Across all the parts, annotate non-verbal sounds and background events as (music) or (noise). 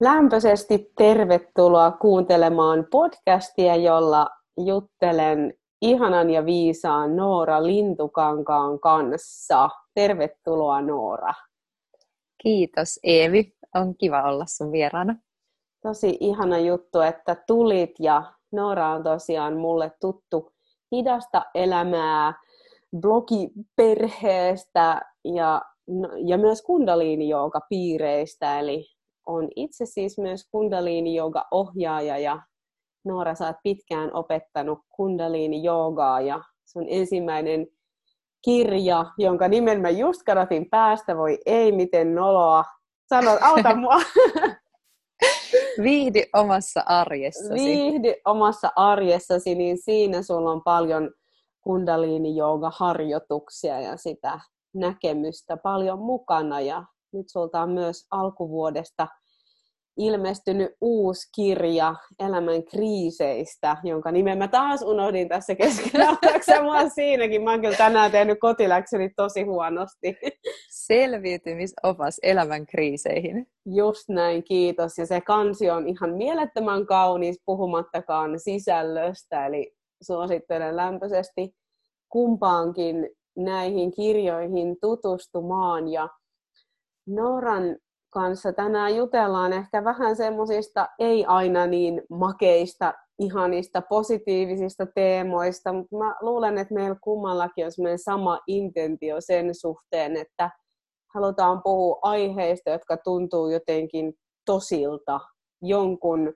Lämpöisesti tervetuloa kuuntelemaan podcastia, jolla juttelen ihanan ja viisaan Noora Lintukankaan kanssa. Tervetuloa Noora. Kiitos Eevi, on kiva olla sun vieraana. Tosi ihana juttu, että tulit ja Noora on tosiaan mulle tuttu hidasta elämää blogiperheestä ja, ja myös kundaliini piireistä, eli on itse siis myös kundaliini-jooga-ohjaaja ja Noora, sä oot pitkään opettanut kundaliini-joogaa ja sun ensimmäinen kirja, jonka nimen mä just kadatin päästä, voi ei, miten noloa. Sano, auta mua. (laughs) Viihdy omassa arjessasi. Viihdy omassa arjessasi, niin siinä sulla on paljon kundaliini-jooga-harjoituksia ja sitä näkemystä paljon mukana. Ja nyt sulta on myös alkuvuodesta ilmestynyt uusi kirja elämän kriiseistä, jonka nimen mä taas unohdin tässä keskellä. (laughs) Oletko mua siinäkin? Mä oon kyllä tänään tehnyt kotiläksyni tosi huonosti. Selviytymisopas elämän kriiseihin. Just näin, kiitos. Ja se kansi on ihan mielettömän kaunis, puhumattakaan sisällöstä. Eli suosittelen lämpöisesti kumpaankin näihin kirjoihin tutustumaan. Ja Noran kanssa tänään jutellaan ehkä vähän semmoisista ei aina niin makeista, ihanista, positiivisista teemoista, mutta mä luulen, että meillä kummallakin on semmoinen sama intentio sen suhteen, että halutaan puhua aiheista, jotka tuntuu jotenkin tosilta, jonkun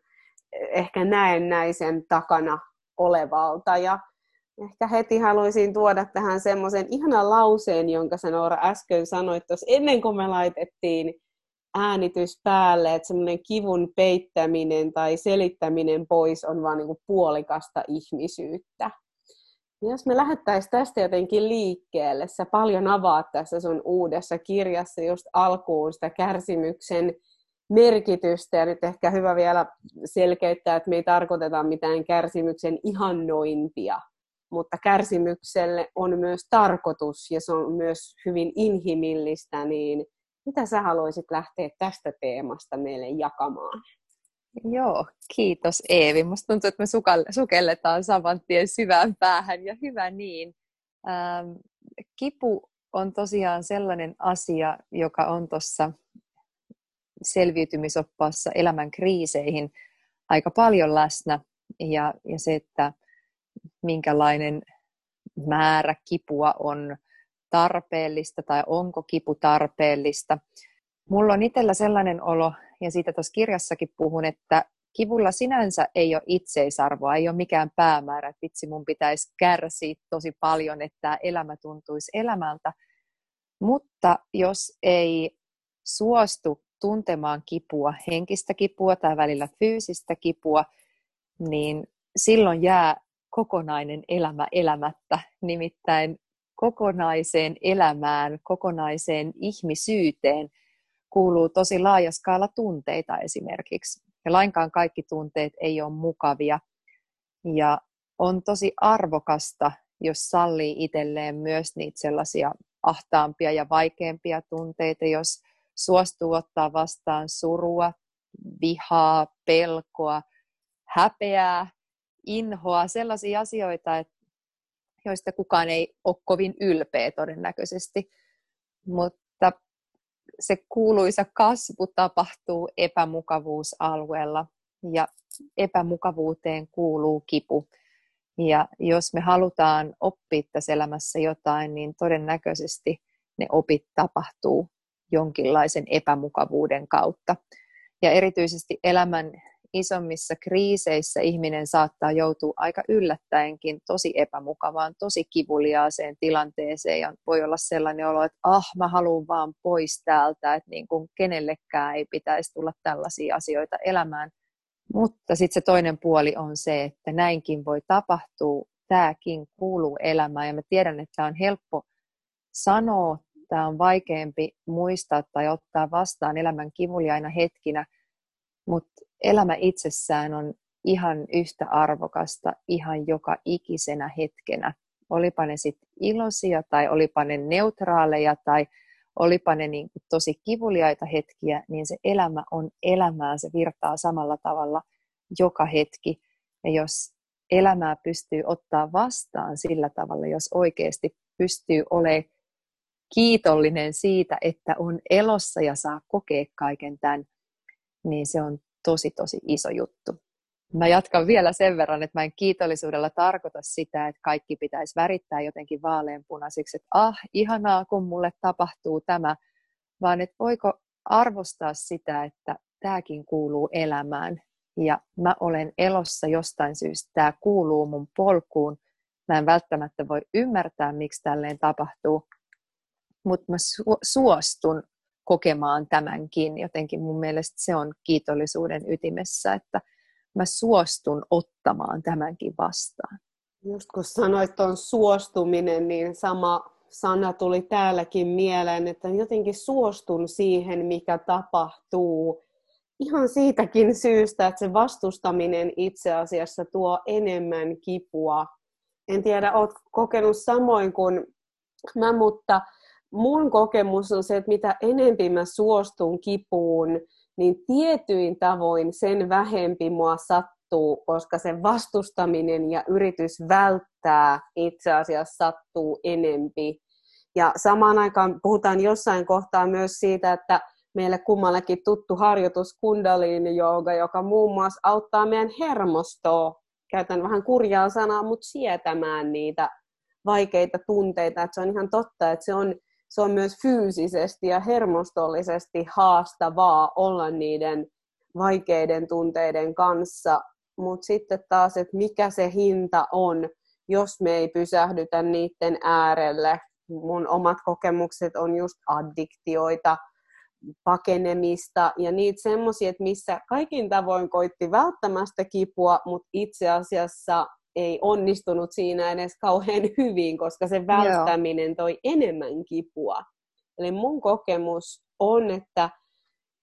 ehkä näennäisen takana olevalta. Ja ehkä heti haluaisin tuoda tähän semmoisen ihanan lauseen, jonka sä Noora äsken sanoit tuossa ennen kuin me laitettiin äänitys päälle, että semmoinen kivun peittäminen tai selittäminen pois on vaan niin puolikasta ihmisyyttä. Ja jos me lähettäisiin tästä jotenkin liikkeelle, sä paljon avaat tässä sun uudessa kirjassa just alkuun sitä kärsimyksen merkitystä, ja nyt ehkä hyvä vielä selkeyttää, että me ei tarkoiteta mitään kärsimyksen ihannointia, mutta kärsimykselle on myös tarkoitus, ja se on myös hyvin inhimillistä, niin mitä sä haluaisit lähteä tästä teemasta meille jakamaan? Joo, kiitos Eevi. Musta tuntuu, että me sukelletaan saman tien syvään päähän ja hyvä niin. Ähm, kipu on tosiaan sellainen asia, joka on tuossa selviytymisoppaassa elämän kriiseihin aika paljon läsnä. Ja, ja se, että minkälainen määrä kipua on tarpeellista tai onko kipu tarpeellista. Mulla on itsellä sellainen olo, ja siitä tuossa kirjassakin puhun, että kivulla sinänsä ei ole itseisarvoa, ei ole mikään päämäärä, että vitsi mun pitäisi kärsiä tosi paljon, että tämä elämä tuntuisi elämältä. Mutta jos ei suostu tuntemaan kipua, henkistä kipua tai välillä fyysistä kipua, niin silloin jää kokonainen elämä elämättä. Nimittäin kokonaiseen elämään, kokonaiseen ihmisyyteen kuuluu tosi laaja skaala tunteita esimerkiksi. Ja lainkaan kaikki tunteet ei ole mukavia. Ja on tosi arvokasta, jos sallii itselleen myös niitä sellaisia ahtaampia ja vaikeampia tunteita, jos suostuu ottaa vastaan surua, vihaa, pelkoa, häpeää, inhoa, sellaisia asioita, että joista kukaan ei ole kovin ylpeä todennäköisesti. Mutta se kuuluisa kasvu tapahtuu epämukavuusalueella ja epämukavuuteen kuuluu kipu. Ja jos me halutaan oppia tässä elämässä jotain, niin todennäköisesti ne opit tapahtuu jonkinlaisen epämukavuuden kautta. Ja erityisesti elämän isommissa kriiseissä ihminen saattaa joutua aika yllättäenkin tosi epämukavaan, tosi kivuliaaseen tilanteeseen ja voi olla sellainen olo, että ah, mä haluan vaan pois täältä, että niin kuin kenellekään ei pitäisi tulla tällaisia asioita elämään. Mutta sitten se toinen puoli on se, että näinkin voi tapahtua, tämäkin kuuluu elämään ja mä tiedän, että tämä on helppo sanoa, tämä on vaikeampi muistaa tai ottaa vastaan elämän kivuliaina hetkinä, mutta elämä itsessään on ihan yhtä arvokasta ihan joka ikisenä hetkenä. Olipa ne sitten iloisia tai olipa ne neutraaleja tai olipa ne niin tosi kivuliaita hetkiä, niin se elämä on elämää, se virtaa samalla tavalla joka hetki. Ja jos elämää pystyy ottaa vastaan sillä tavalla, jos oikeasti pystyy olemaan kiitollinen siitä, että on elossa ja saa kokea kaiken tämän, niin se on tosi tosi iso juttu. Mä jatkan vielä sen verran, että mä en kiitollisuudella tarkoita sitä, että kaikki pitäisi värittää jotenkin vaaleanpunaisiksi, että ah, ihanaa, kun mulle tapahtuu tämä, vaan että voiko arvostaa sitä, että tämäkin kuuluu elämään ja mä olen elossa jostain syystä, tämä kuuluu mun polkuun, mä en välttämättä voi ymmärtää, miksi tälleen tapahtuu, mutta mä su- suostun kokemaan tämänkin. Jotenkin mun mielestä se on kiitollisuuden ytimessä, että mä suostun ottamaan tämänkin vastaan. Just kun sanoit tuon suostuminen, niin sama sana tuli täälläkin mieleen, että jotenkin suostun siihen, mikä tapahtuu. Ihan siitäkin syystä, että se vastustaminen itse asiassa tuo enemmän kipua. En tiedä, olet kokenut samoin kuin mä, mutta mun kokemus on se, että mitä enemmän mä suostun kipuun, niin tietyin tavoin sen vähempi mua sattuu, koska se vastustaminen ja yritys välttää itse asiassa sattuu enempi. Ja samaan aikaan puhutaan jossain kohtaa myös siitä, että meille kummallakin tuttu harjoitus kundaliini jooga, joka muun muassa auttaa meidän hermostoa, käytän vähän kurjaa sanaa, mutta sietämään niitä vaikeita tunteita. Että se on ihan totta, että se on se on myös fyysisesti ja hermostollisesti haastavaa olla niiden vaikeiden tunteiden kanssa. Mutta sitten taas, että mikä se hinta on, jos me ei pysähdytä niiden äärelle. Mun omat kokemukset on just addiktioita, pakenemista ja niitä semmoisia, että missä kaikin tavoin koitti välttämästä kipua, mutta itse asiassa ei onnistunut siinä edes kauhean (laughs) hyvin, koska se välttäminen toi enemmän kipua. Eli mun kokemus on, että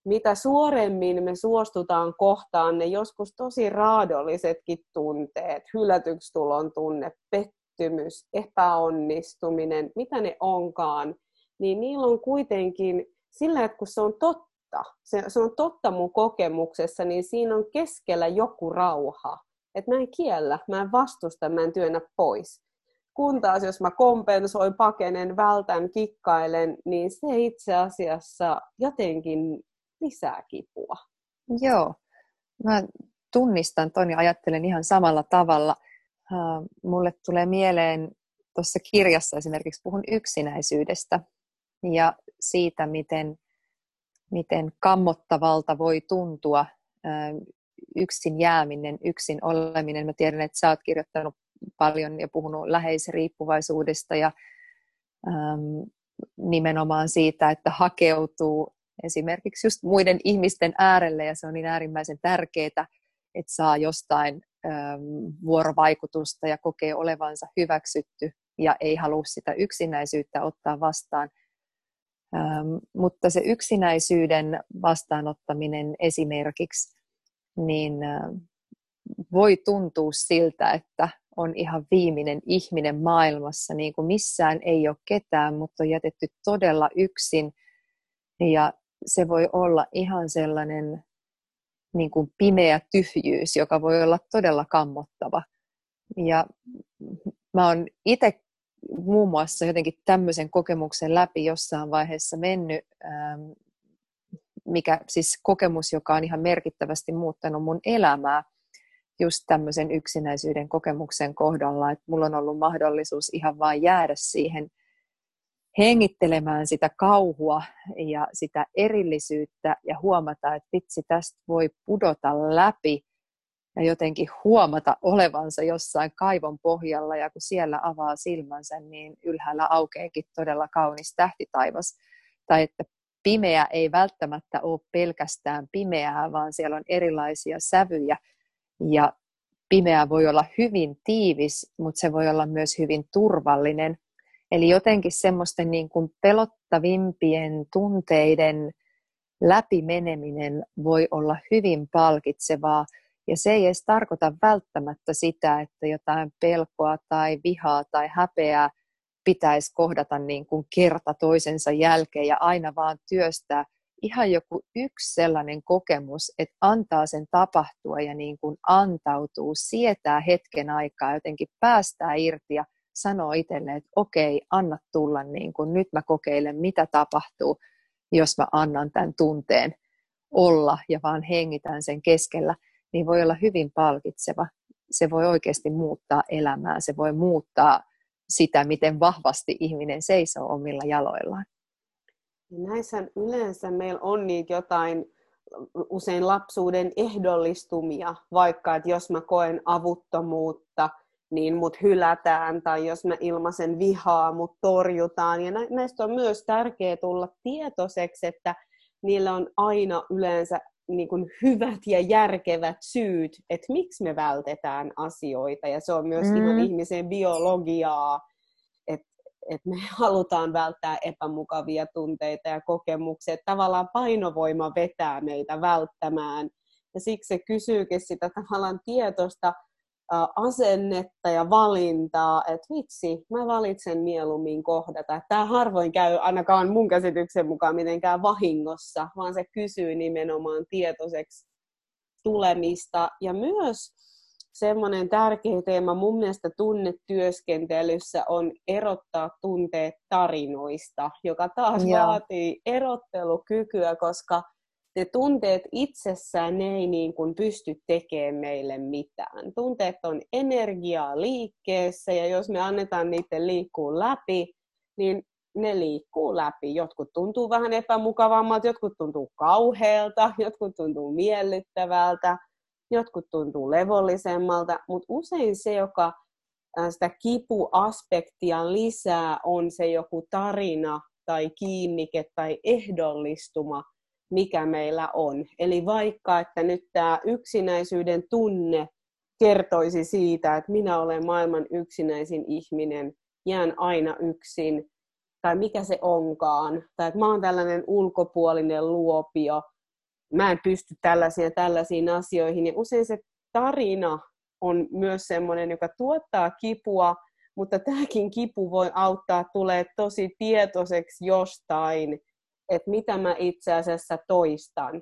mitä suoremmin me suostutaan kohtaan ne joskus tosi raadollisetkin tunteet, hylätyksi tulon tunne, pettymys, epäonnistuminen, mitä ne onkaan, niin niillä on kuitenkin sillä, että kun se on totta, se, se on totta mun kokemuksessa, niin siinä on keskellä joku rauha että mä en kiellä, mä en vastusta, mä en työnnä pois. Kun taas jos mä kompensoin, pakenen, vältän, kikkailen, niin se itse asiassa jotenkin lisää kipua. Joo, mä tunnistan ton ja ajattelen ihan samalla tavalla. Mulle tulee mieleen tuossa kirjassa esimerkiksi puhun yksinäisyydestä ja siitä, miten, miten kammottavalta voi tuntua yksin jääminen, yksin oleminen. Mä tiedän, että sä oot kirjoittanut paljon ja puhunut läheisriippuvaisuudesta ja äm, nimenomaan siitä, että hakeutuu esimerkiksi just muiden ihmisten äärelle ja se on niin äärimmäisen tärkeää, että saa jostain äm, vuorovaikutusta ja kokee olevansa hyväksytty ja ei halua sitä yksinäisyyttä ottaa vastaan. Ähm, mutta se yksinäisyyden vastaanottaminen esimerkiksi niin voi tuntua siltä, että on ihan viimeinen ihminen maailmassa, niin kuin missään ei ole ketään, mutta on jätetty todella yksin. Ja se voi olla ihan sellainen niin kuin pimeä tyhjyys, joka voi olla todella kammottava. Ja mä oon itse muun muassa jotenkin tämmöisen kokemuksen läpi jossain vaiheessa mennyt mikä siis kokemus, joka on ihan merkittävästi muuttanut mun elämää just tämmöisen yksinäisyyden kokemuksen kohdalla, että mulla on ollut mahdollisuus ihan vain jäädä siihen hengittelemään sitä kauhua ja sitä erillisyyttä ja huomata, että vitsi, tästä voi pudota läpi ja jotenkin huomata olevansa jossain kaivon pohjalla ja kun siellä avaa silmänsä, niin ylhäällä aukeekin todella kaunis tähtitaivas. Tai että pimeä ei välttämättä ole pelkästään pimeää, vaan siellä on erilaisia sävyjä. Ja pimeä voi olla hyvin tiivis, mutta se voi olla myös hyvin turvallinen. Eli jotenkin semmoisten niin kuin pelottavimpien tunteiden läpimeneminen voi olla hyvin palkitsevaa. Ja se ei edes tarkoita välttämättä sitä, että jotain pelkoa tai vihaa tai häpeää pitäisi kohdata niin kuin kerta toisensa jälkeen ja aina vaan työstää ihan joku yksi sellainen kokemus, että antaa sen tapahtua ja niin kuin antautuu, sietää hetken aikaa, jotenkin päästää irti ja sanoo itselleen, että okei, anna tulla, niin kuin, nyt mä kokeilen, mitä tapahtuu, jos mä annan tämän tunteen olla ja vaan hengitän sen keskellä, niin voi olla hyvin palkitseva. Se voi oikeasti muuttaa elämää, se voi muuttaa sitä, miten vahvasti ihminen seisoo omilla jaloillaan. Näissä yleensä meillä on niitä jotain usein lapsuuden ehdollistumia, vaikka että jos mä koen avuttomuutta, niin mut hylätään, tai jos mä ilmaisen vihaa, mut torjutaan. Ja näistä on myös tärkeää tulla tietoiseksi, että niillä on aina yleensä niin kuin hyvät ja järkevät syyt, että miksi me vältetään asioita. Ja se on myös mm. ihan ihmisen biologiaa, että, että me (laughs) halutaan välttää epämukavia tunteita ja kokemuksia. Että tavallaan painovoima vetää meitä välttämään. Ja siksi se kysyykin sitä tavallaan tietoista asennetta ja valintaa, että vitsi, mä valitsen mieluummin kohdata. Tämä harvoin käy ainakaan mun käsityksen mukaan mitenkään vahingossa, vaan se kysyy nimenomaan tietoiseksi tulemista. Ja myös semmoinen tärkeä teema mun mielestä tunnetyöskentelyssä on erottaa tunteet tarinoista, joka taas Joo. vaatii erottelukykyä, koska ne tunteet itsessään ne ei niin kuin pysty tekemään meille mitään. Tunteet on energiaa liikkeessä ja jos me annetaan niiden liikkuu läpi, niin ne liikkuu läpi. Jotkut tuntuu vähän epämukavammalta, jotkut tuntuu kauhealta, jotkut tuntuu miellyttävältä, jotkut tuntuu levollisemmalta, mutta usein se, joka sitä kipuaspektia lisää, on se joku tarina tai kiinnike tai ehdollistuma, mikä meillä on. Eli vaikka, että nyt tämä yksinäisyyden tunne kertoisi siitä, että minä olen maailman yksinäisin ihminen, jään aina yksin, tai mikä se onkaan, tai että mä oon tällainen ulkopuolinen luopio, mä en pysty tällaisiin tällaisiin asioihin. Ja usein se tarina on myös sellainen, joka tuottaa kipua, mutta tämäkin kipu voi auttaa tulee tosi tietoiseksi jostain, että mitä mä itse asiassa toistan.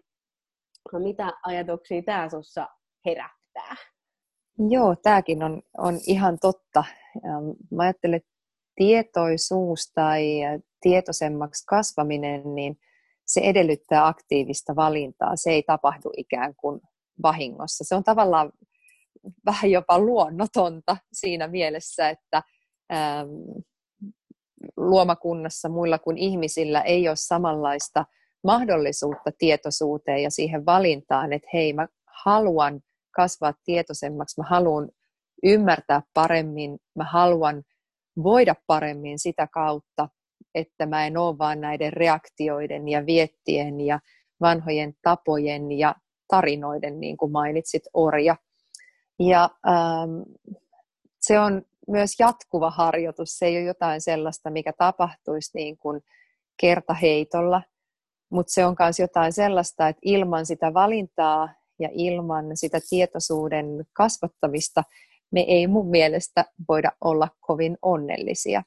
No, mitä ajatuksia tämä sinussa herättää? Joo, tämäkin on, on ihan totta. Mä ajattelen, että tietoisuus tai tietoisemmaksi kasvaminen, niin se edellyttää aktiivista valintaa. Se ei tapahdu ikään kuin vahingossa. Se on tavallaan vähän jopa luonnotonta siinä mielessä, että ähm, luomakunnassa muilla kuin ihmisillä ei ole samanlaista mahdollisuutta tietoisuuteen ja siihen valintaan, että hei, mä haluan kasvaa tietoisemmaksi, mä haluan ymmärtää paremmin, mä haluan voida paremmin sitä kautta, että mä en ole vaan näiden reaktioiden ja viettien ja vanhojen tapojen ja tarinoiden, niin kuin mainitsit, orja. Ja ähm, se on myös jatkuva harjoitus. Se ei ole jotain sellaista, mikä tapahtuisi niin kuin kertaheitolla, mutta se on myös jotain sellaista, että ilman sitä valintaa ja ilman sitä tietoisuuden kasvattamista me ei mun mielestä voida olla kovin onnellisia.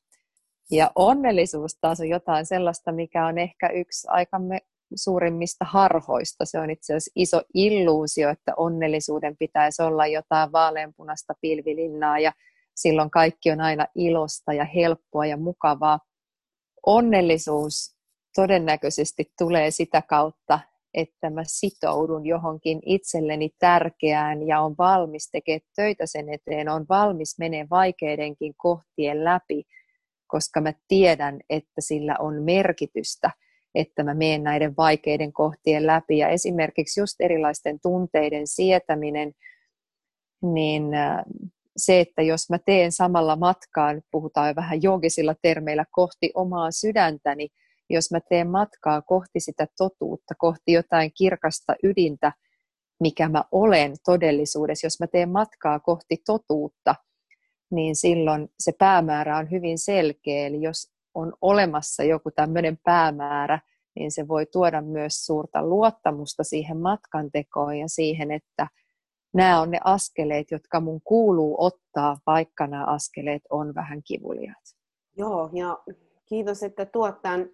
Ja onnellisuus taas on jotain sellaista, mikä on ehkä yksi aikamme suurimmista harhoista. Se on itse asiassa iso illuusio, että onnellisuuden pitäisi olla jotain vaaleanpunasta pilvilinnaa ja silloin kaikki on aina ilosta ja helppoa ja mukavaa. Onnellisuus todennäköisesti tulee sitä kautta, että mä sitoudun johonkin itselleni tärkeään ja on valmis tekemään töitä sen eteen, on valmis menee vaikeidenkin kohtien läpi, koska mä tiedän, että sillä on merkitystä, että mä menen näiden vaikeiden kohtien läpi. Ja esimerkiksi just erilaisten tunteiden sietäminen, niin äh, se, että jos mä teen samalla matkaa, nyt puhutaan vähän joogisilla termeillä, kohti omaa sydäntäni, jos mä teen matkaa kohti sitä totuutta, kohti jotain kirkasta ydintä, mikä mä olen todellisuudessa, jos mä teen matkaa kohti totuutta, niin silloin se päämäärä on hyvin selkeä. Eli jos on olemassa joku tämmöinen päämäärä, niin se voi tuoda myös suurta luottamusta siihen matkan tekoon ja siihen, että nämä on ne askeleet, jotka mun kuuluu ottaa, vaikka nämä askeleet on vähän kivuliaat. Joo, ja kiitos, että tuot tämän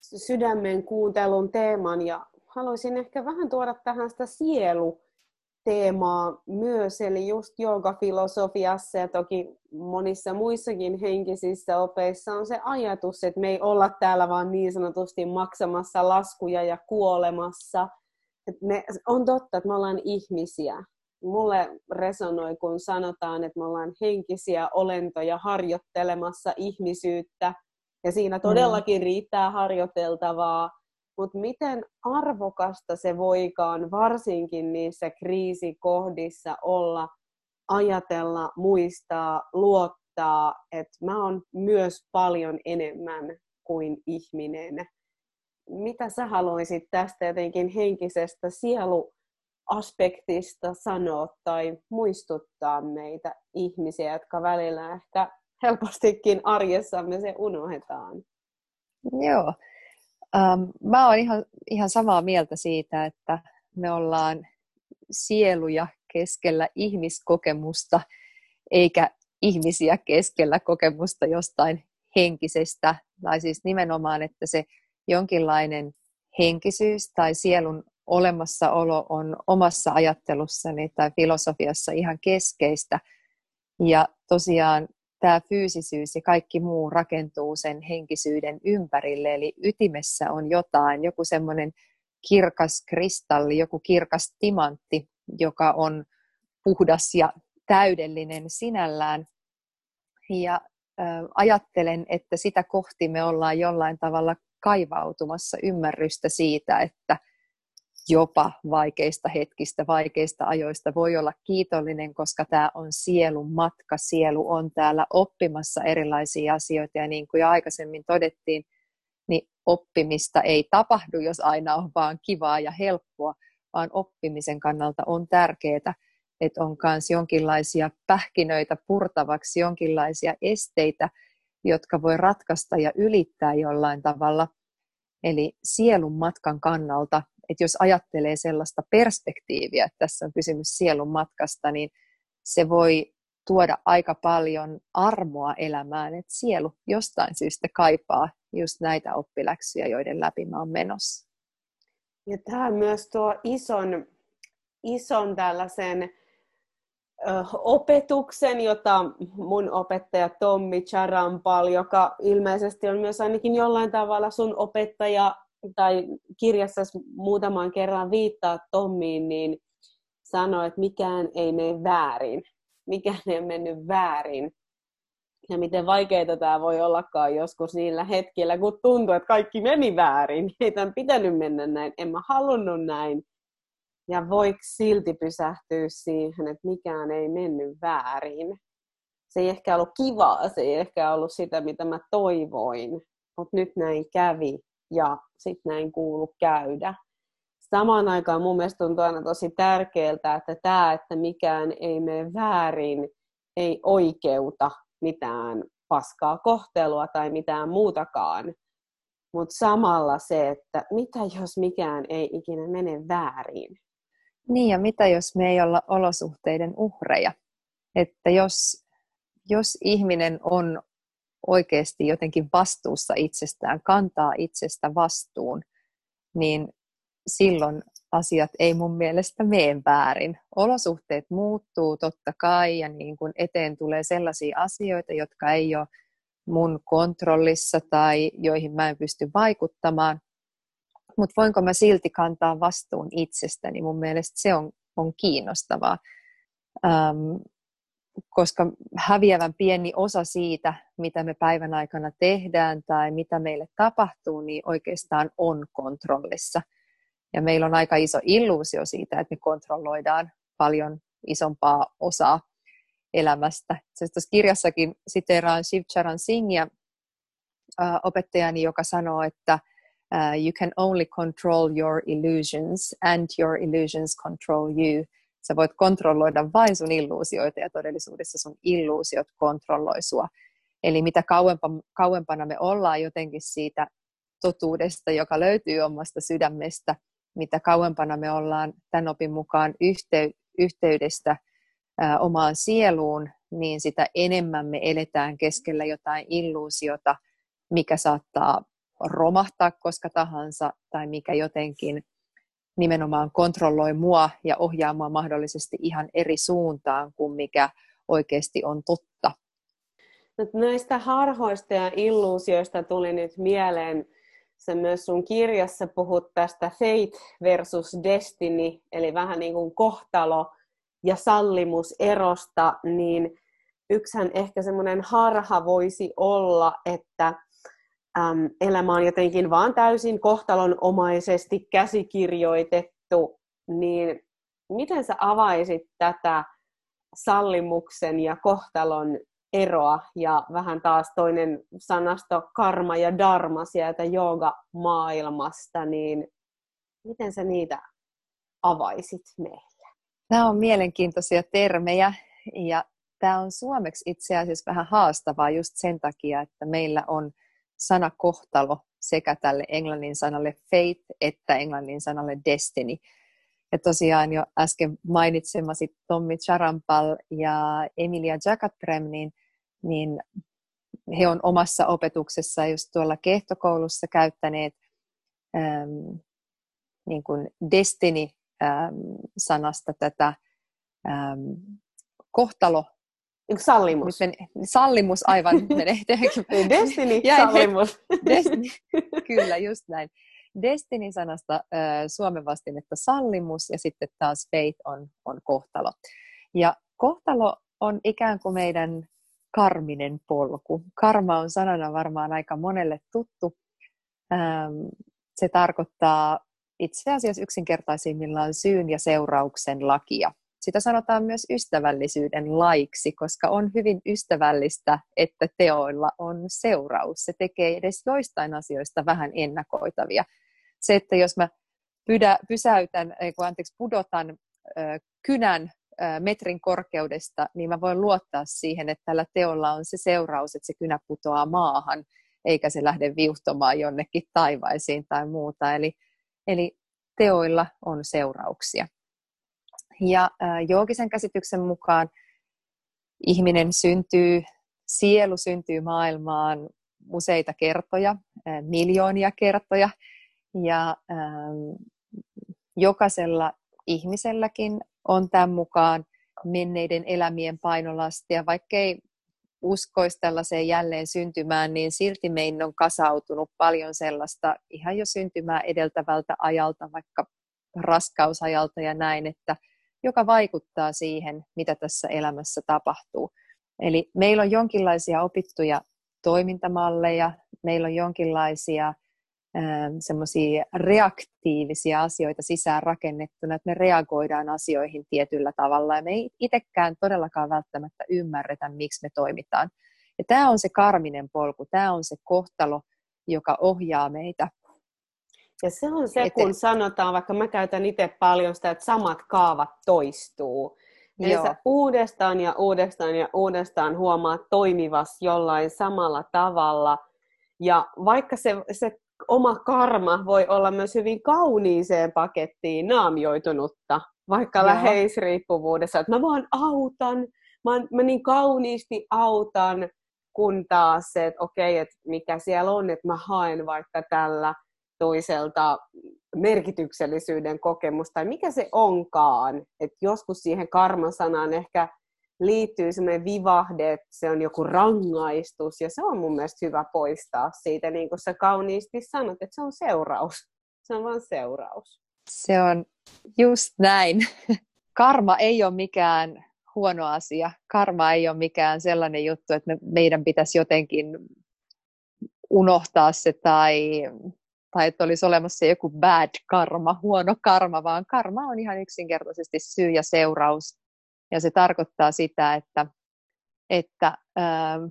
sydämen kuuntelun teeman ja haluaisin ehkä vähän tuoda tähän sitä sielu teemaa myös, eli just joogafilosofiassa ja toki monissa muissakin henkisissä opeissa on se ajatus, että me ei olla täällä vaan niin sanotusti maksamassa laskuja ja kuolemassa. Me, on totta, että me ollaan ihmisiä. Mulle resonoi, kun sanotaan, että me ollaan henkisiä olentoja harjoittelemassa ihmisyyttä. Ja siinä mm. todellakin riittää harjoiteltavaa, mutta miten arvokasta se voikaan varsinkin niissä kriisikohdissa olla, ajatella, muistaa, luottaa, että mä oon myös paljon enemmän kuin ihminen. Mitä sä haluaisit tästä jotenkin henkisestä sieluaspektista sanoa tai muistuttaa meitä ihmisiä, jotka välillä ehkä helpostikin arjessamme se unohdetaan? Joo, Ähm, mä oon ihan, ihan samaa mieltä siitä, että me ollaan sieluja keskellä ihmiskokemusta, eikä ihmisiä keskellä kokemusta jostain henkisestä, tai siis nimenomaan, että se jonkinlainen henkisyys tai sielun olemassaolo on omassa ajattelussani tai filosofiassa ihan keskeistä. Ja tosiaan tämä fyysisyys ja kaikki muu rakentuu sen henkisyyden ympärille, eli ytimessä on jotain, joku semmoinen kirkas kristalli, joku kirkas timantti, joka on puhdas ja täydellinen sinällään. Ja ajattelen, että sitä kohti me ollaan jollain tavalla kaivautumassa ymmärrystä siitä, että jopa vaikeista hetkistä, vaikeista ajoista voi olla kiitollinen, koska tämä on sielun matka. Sielu on täällä oppimassa erilaisia asioita ja niin kuin jo aikaisemmin todettiin, niin oppimista ei tapahdu, jos aina on vaan kivaa ja helppoa, vaan oppimisen kannalta on tärkeää, että on myös jonkinlaisia pähkinöitä purtavaksi, jonkinlaisia esteitä, jotka voi ratkaista ja ylittää jollain tavalla. Eli sielun matkan kannalta että jos ajattelee sellaista perspektiiviä, että tässä on kysymys sielun matkasta, niin se voi tuoda aika paljon armoa elämään, että sielu jostain syystä kaipaa just näitä oppiläksyjä, joiden läpi mä oon menossa. Ja tämä myös tuo ison, ison tällaisen ö, opetuksen, jota mun opettaja Tommi Charampal, joka ilmeisesti on myös ainakin jollain tavalla sun opettaja tai kirjassa muutaman kerran viittaa Tommiin, niin sanoi, että mikään ei mene väärin. Mikään ei ole mennyt väärin. Ja miten vaikeaa tämä voi ollakaan joskus niillä hetkillä, kun tuntuu, että kaikki meni väärin. (laughs) Ei tämän pitänyt mennä näin, en mä halunnut näin. Ja voiko silti pysähtyä siihen, että mikään ei mennyt väärin. Se ei ehkä ollut kivaa, se ei ehkä ollut sitä, mitä mä toivoin. Mutta nyt näin kävi ja sitten näin kuulu käydä. Samaan aikaan mun mielestä tuntuu aina tosi tärkeältä, että tämä, että mikään ei mene väärin, ei oikeuta mitään paskaa kohtelua tai mitään muutakaan. Mutta samalla se, että mitä jos mikään ei ikinä mene väärin. Niin ja mitä jos me ei olla olosuhteiden uhreja? Että jos, jos ihminen on oikeasti jotenkin vastuussa itsestään, kantaa itsestä vastuun, niin silloin asiat ei mun mielestä mene väärin. Olosuhteet muuttuu totta kai ja niin kun eteen tulee sellaisia asioita, jotka ei ole mun kontrollissa tai joihin mä en pysty vaikuttamaan. Mutta voinko mä silti kantaa vastuun itsestäni? Mun mielestä se on, on kiinnostavaa. Um, koska häviävän pieni osa siitä, mitä me päivän aikana tehdään tai mitä meille tapahtuu, niin oikeastaan on kontrollissa. Ja meillä on aika iso illuusio siitä, että me kontrolloidaan paljon isompaa osaa elämästä. Tuossa kirjassakin siteeraan Shivcharan Singhia, opettajani, joka sanoo, että you can only control your illusions and your illusions control you – Sä voit kontrolloida vain sun illuusioita ja todellisuudessa sun illuusiot kontrolloi sua. Eli mitä kauempana me ollaan jotenkin siitä totuudesta, joka löytyy omasta sydämestä, mitä kauempana me ollaan tämän opin mukaan yhteydestä omaan sieluun, niin sitä enemmän me eletään keskellä jotain illuusiota, mikä saattaa romahtaa koska tahansa tai mikä jotenkin nimenomaan kontrolloi mua ja ohjaa mua mahdollisesti ihan eri suuntaan kuin mikä oikeasti on totta. Näistä harhoista ja illuusioista tuli nyt mieleen, sä myös sun kirjassa puhut tästä fate versus destiny, eli vähän niin kuin kohtalo ja sallimus erosta, niin yksihän ehkä semmoinen harha voisi olla, että äm, elämä on jotenkin vaan täysin kohtalonomaisesti käsikirjoitettu, niin miten sä avaisit tätä sallimuksen ja kohtalon eroa ja vähän taas toinen sanasto karma ja dharma sieltä jooga-maailmasta, niin miten sä niitä avaisit meille? Nämä on mielenkiintoisia termejä ja tämä on suomeksi itse asiassa vähän haastavaa just sen takia, että meillä on sana kohtalo sekä tälle englannin sanalle fate että englannin sanalle destiny. Ja tosiaan jo äsken mainitsemasi Tommi Charampal ja Emilia Jakatrem, niin, niin he on omassa opetuksessa just tuolla kehtokoulussa käyttäneet ähm, niin kuin destiny-sanasta tätä ähm, kohtalo Sallimus. Men, sallimus aivan (laughs) menee. Destiny, sallimus. (laughs) Destiny, kyllä, just näin. Destiny-sanasta äh, suomen vastinetta sallimus ja sitten taas faith on, on kohtalo. Ja kohtalo on ikään kuin meidän karminen polku. Karma on sanana varmaan aika monelle tuttu. Ähm, se tarkoittaa itse asiassa yksinkertaisimmillaan syyn ja seurauksen lakia. Sitä sanotaan myös ystävällisyyden laiksi, koska on hyvin ystävällistä, että teoilla on seuraus. Se tekee edes joistain asioista vähän ennakoitavia. Se, että jos mä pydä, pysäytän, kun anteeksi, pudotan äh, kynän äh, metrin korkeudesta, niin mä voin luottaa siihen, että tällä teolla on se seuraus, että se kynä putoaa maahan, eikä se lähde viuhtomaan jonnekin taivaisiin tai muuta. Eli, eli teoilla on seurauksia. Ja joogisen käsityksen mukaan ihminen syntyy, sielu syntyy maailmaan useita kertoja, miljoonia kertoja, ja jokaisella ihmiselläkin on tämän mukaan menneiden elämien painolastia, vaikkei uskoisi tällaiseen jälleen syntymään, niin silti meihin on kasautunut paljon sellaista ihan jo syntymää edeltävältä ajalta, vaikka raskausajalta ja näin, että joka vaikuttaa siihen, mitä tässä elämässä tapahtuu. Eli meillä on jonkinlaisia opittuja toimintamalleja, meillä on jonkinlaisia semmoisia reaktiivisia asioita sisään rakennettuna, että me reagoidaan asioihin tietyllä tavalla ja me ei itsekään todellakaan välttämättä ymmärretä, miksi me toimitaan. Ja tämä on se karminen polku, tämä on se kohtalo, joka ohjaa meitä ja se on se, kun sanotaan, vaikka mä käytän itse paljon sitä, että samat kaavat toistuu. Eli sä uudestaan ja uudestaan ja uudestaan huomaat toimivas jollain samalla tavalla. Ja vaikka se, se oma karma voi olla myös hyvin kauniiseen pakettiin naamioitunutta, vaikka Joo. läheisriippuvuudessa, että mä vaan autan, mä, mä niin kauniisti autan, kun taas se, että okei, että mikä siellä on, että mä haen vaikka tällä toiselta merkityksellisyyden kokemus tai mikä se onkaan. Et joskus siihen karmasanaan ehkä liittyy sellainen vivahde, että se on joku rangaistus, ja se on mun mielestä hyvä poistaa siitä, niin kuin sä kauniisti sanot, että se on seuraus. Se on vain seuraus. Se on just näin. (laughs) Karma ei ole mikään huono asia. Karma ei ole mikään sellainen juttu, että me, meidän pitäisi jotenkin unohtaa se tai tai että olisi olemassa joku bad karma, huono karma, vaan karma on ihan yksinkertaisesti syy ja seuraus. Ja se tarkoittaa sitä, että, että ähm,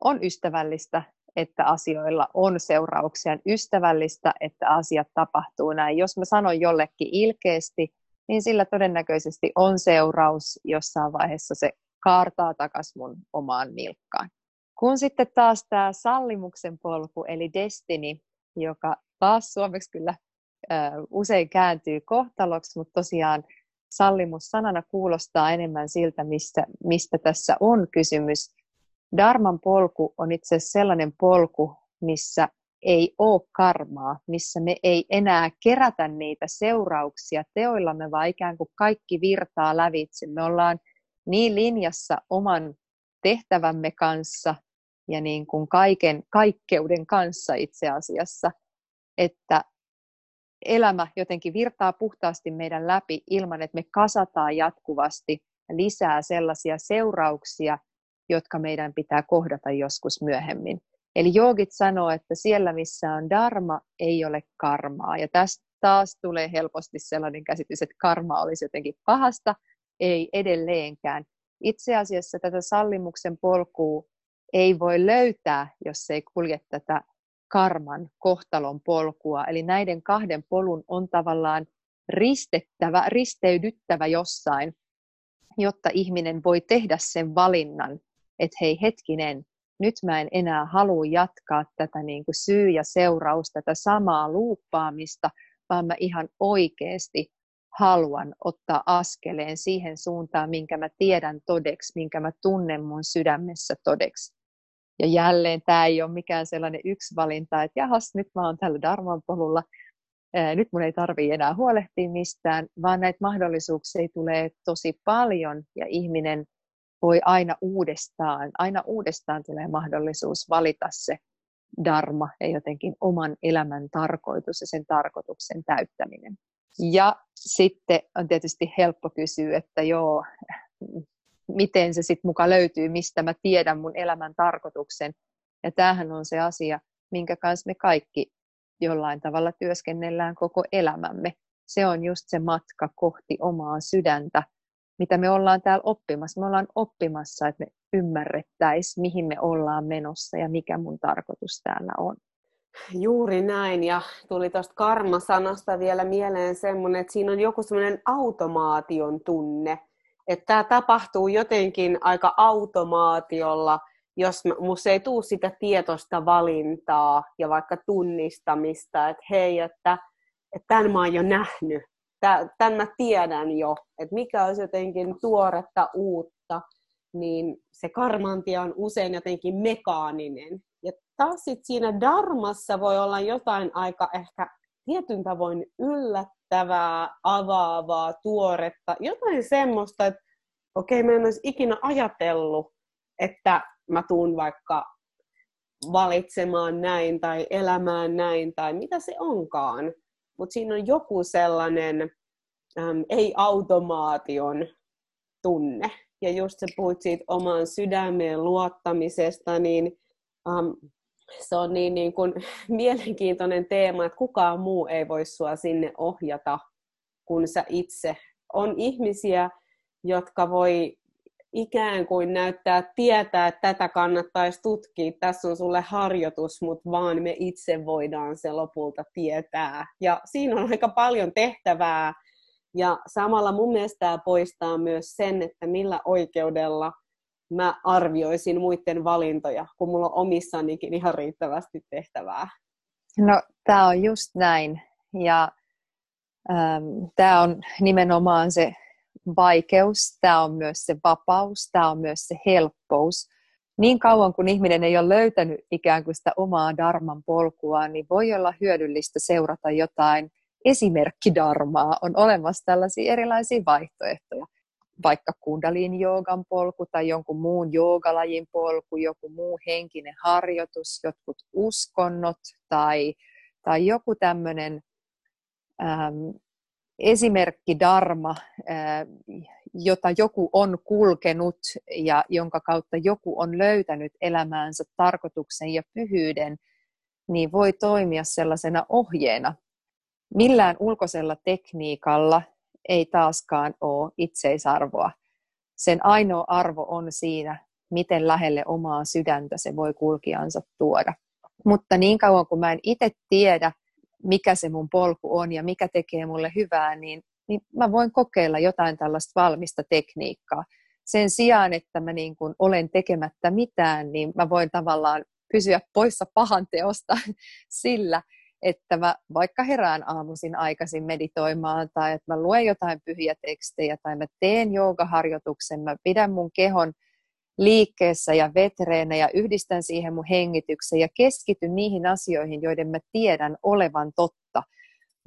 on ystävällistä, että asioilla on seurauksia, ystävällistä, että asiat tapahtuu näin. Jos mä sanon jollekin ilkeästi, niin sillä todennäköisesti on seuraus jossain vaiheessa se kaartaa takaisin mun omaan nilkkaan. Kun sitten taas tämä sallimuksen polku, eli destiny, joka taas suomeksi kyllä usein kääntyy kohtaloksi, mutta tosiaan sallimus sanana kuulostaa enemmän siltä, mistä, mistä tässä on kysymys. Darman polku on itse asiassa sellainen polku, missä ei ole karmaa, missä me ei enää kerätä niitä seurauksia teoillamme, vaan ikään kuin kaikki virtaa lävitse. Me ollaan niin linjassa oman tehtävämme kanssa ja niin kuin kaiken kaikkeuden kanssa itse asiassa, että elämä jotenkin virtaa puhtaasti meidän läpi ilman, että me kasataan jatkuvasti lisää sellaisia seurauksia, jotka meidän pitää kohdata joskus myöhemmin. Eli joogit sanoo, että siellä missä on dharma, ei ole karmaa. Ja tästä taas tulee helposti sellainen käsitys, että karma olisi jotenkin pahasta, ei edelleenkään. Itse asiassa tätä sallimuksen polkua ei voi löytää, jos ei kulje tätä karman kohtalon polkua. Eli näiden kahden polun on tavallaan ristettävä, risteydyttävä jossain, jotta ihminen voi tehdä sen valinnan, että hei hetkinen, nyt mä en enää halua jatkaa tätä niin kuin syy ja seuraus, tätä samaa luuppaamista, vaan mä ihan oikeasti haluan ottaa askeleen siihen suuntaan, minkä mä tiedän todeksi, minkä mä tunnen mun sydämessä todeksi. Ja jälleen tämä ei ole mikään sellainen yksi valinta, että jahas, nyt mä oon tällä Darman polulla, nyt mun ei tarvii enää huolehtia mistään, vaan näitä mahdollisuuksia tulee tosi paljon ja ihminen voi aina uudestaan, aina uudestaan tulee mahdollisuus valita se dharma ja jotenkin oman elämän tarkoitus ja sen tarkoituksen täyttäminen. Ja sitten on tietysti helppo kysyä, että joo, miten se sitten muka löytyy, mistä mä tiedän mun elämän tarkoituksen. Ja tämähän on se asia, minkä kanssa me kaikki jollain tavalla työskennellään koko elämämme. Se on just se matka kohti omaa sydäntä, mitä me ollaan täällä oppimassa. Me ollaan oppimassa, että me ymmärrettäisiin, mihin me ollaan menossa ja mikä mun tarkoitus täällä on. Juuri näin, ja tuli tuosta karma-sanasta vielä mieleen semmoinen, että siinä on joku semmoinen automaation tunne, että tämä tapahtuu jotenkin aika automaatiolla, jos minusta ei tule sitä tietoista valintaa ja vaikka tunnistamista, että hei, että, että tämän mä oon jo nähnyt, tämän mä tiedän jo, että mikä olisi jotenkin tuoretta uutta, niin se karmantia on usein jotenkin mekaaninen. Ja taas sit siinä darmassa voi olla jotain aika ehkä tietyn tavoin yllättävää, avaavaa, tuoretta, jotain semmoista, että okei, okay, mä en olisi ikinä ajatellut, että mä tuun vaikka valitsemaan näin tai elämään näin tai mitä se onkaan mutta siinä on joku sellainen äm, ei-automaation tunne. Ja just sä puhuit siitä omaan sydämeen luottamisesta, niin äm, se on niin, niin kuin, (laughs) mielenkiintoinen teema, että kukaan muu ei voi sua sinne ohjata kuin sä itse. On ihmisiä, jotka voi ikään kuin näyttää tietää, että tätä kannattaisi tutkia, tässä on sulle harjoitus, mutta vaan me itse voidaan se lopulta tietää. Ja siinä on aika paljon tehtävää, ja samalla mun mielestä tämä poistaa myös sen, että millä oikeudella mä arvioisin muiden valintoja, kun mulla on omissanikin ihan riittävästi tehtävää. No, tämä on just näin. Ja ähm, tämä on nimenomaan se vaikeus, tämä on myös se vapaus, tämä on myös se helppous. Niin kauan kun ihminen ei ole löytänyt ikään kuin sitä omaa darman polkua, niin voi olla hyödyllistä seurata jotain esimerkkidarmaa. On olemassa tällaisia erilaisia vaihtoehtoja, vaikka kundalin joogan polku tai jonkun muun joogalajin polku, joku muu henkinen harjoitus, jotkut uskonnot tai, tai joku tämmöinen esimerkki dharma, jota joku on kulkenut ja jonka kautta joku on löytänyt elämäänsä tarkoituksen ja pyhyyden, niin voi toimia sellaisena ohjeena. Millään ulkoisella tekniikalla ei taaskaan ole itseisarvoa. Sen ainoa arvo on siinä, miten lähelle omaa sydäntä se voi kulkijansa tuoda. Mutta niin kauan kuin mä en itse tiedä, mikä se mun polku on ja mikä tekee mulle hyvää, niin, niin mä voin kokeilla jotain tällaista valmista tekniikkaa. Sen sijaan, että mä niin kuin olen tekemättä mitään, niin mä voin tavallaan pysyä poissa pahan teosta (laughs) sillä, että mä vaikka herään aamuisin aikaisin meditoimaan tai että mä luen jotain pyhiä tekstejä tai mä teen joogaharjoituksen, mä pidän mun kehon liikkeessä ja vetreenä ja yhdistän siihen mun hengityksen ja keskityn niihin asioihin, joiden mä tiedän olevan totta.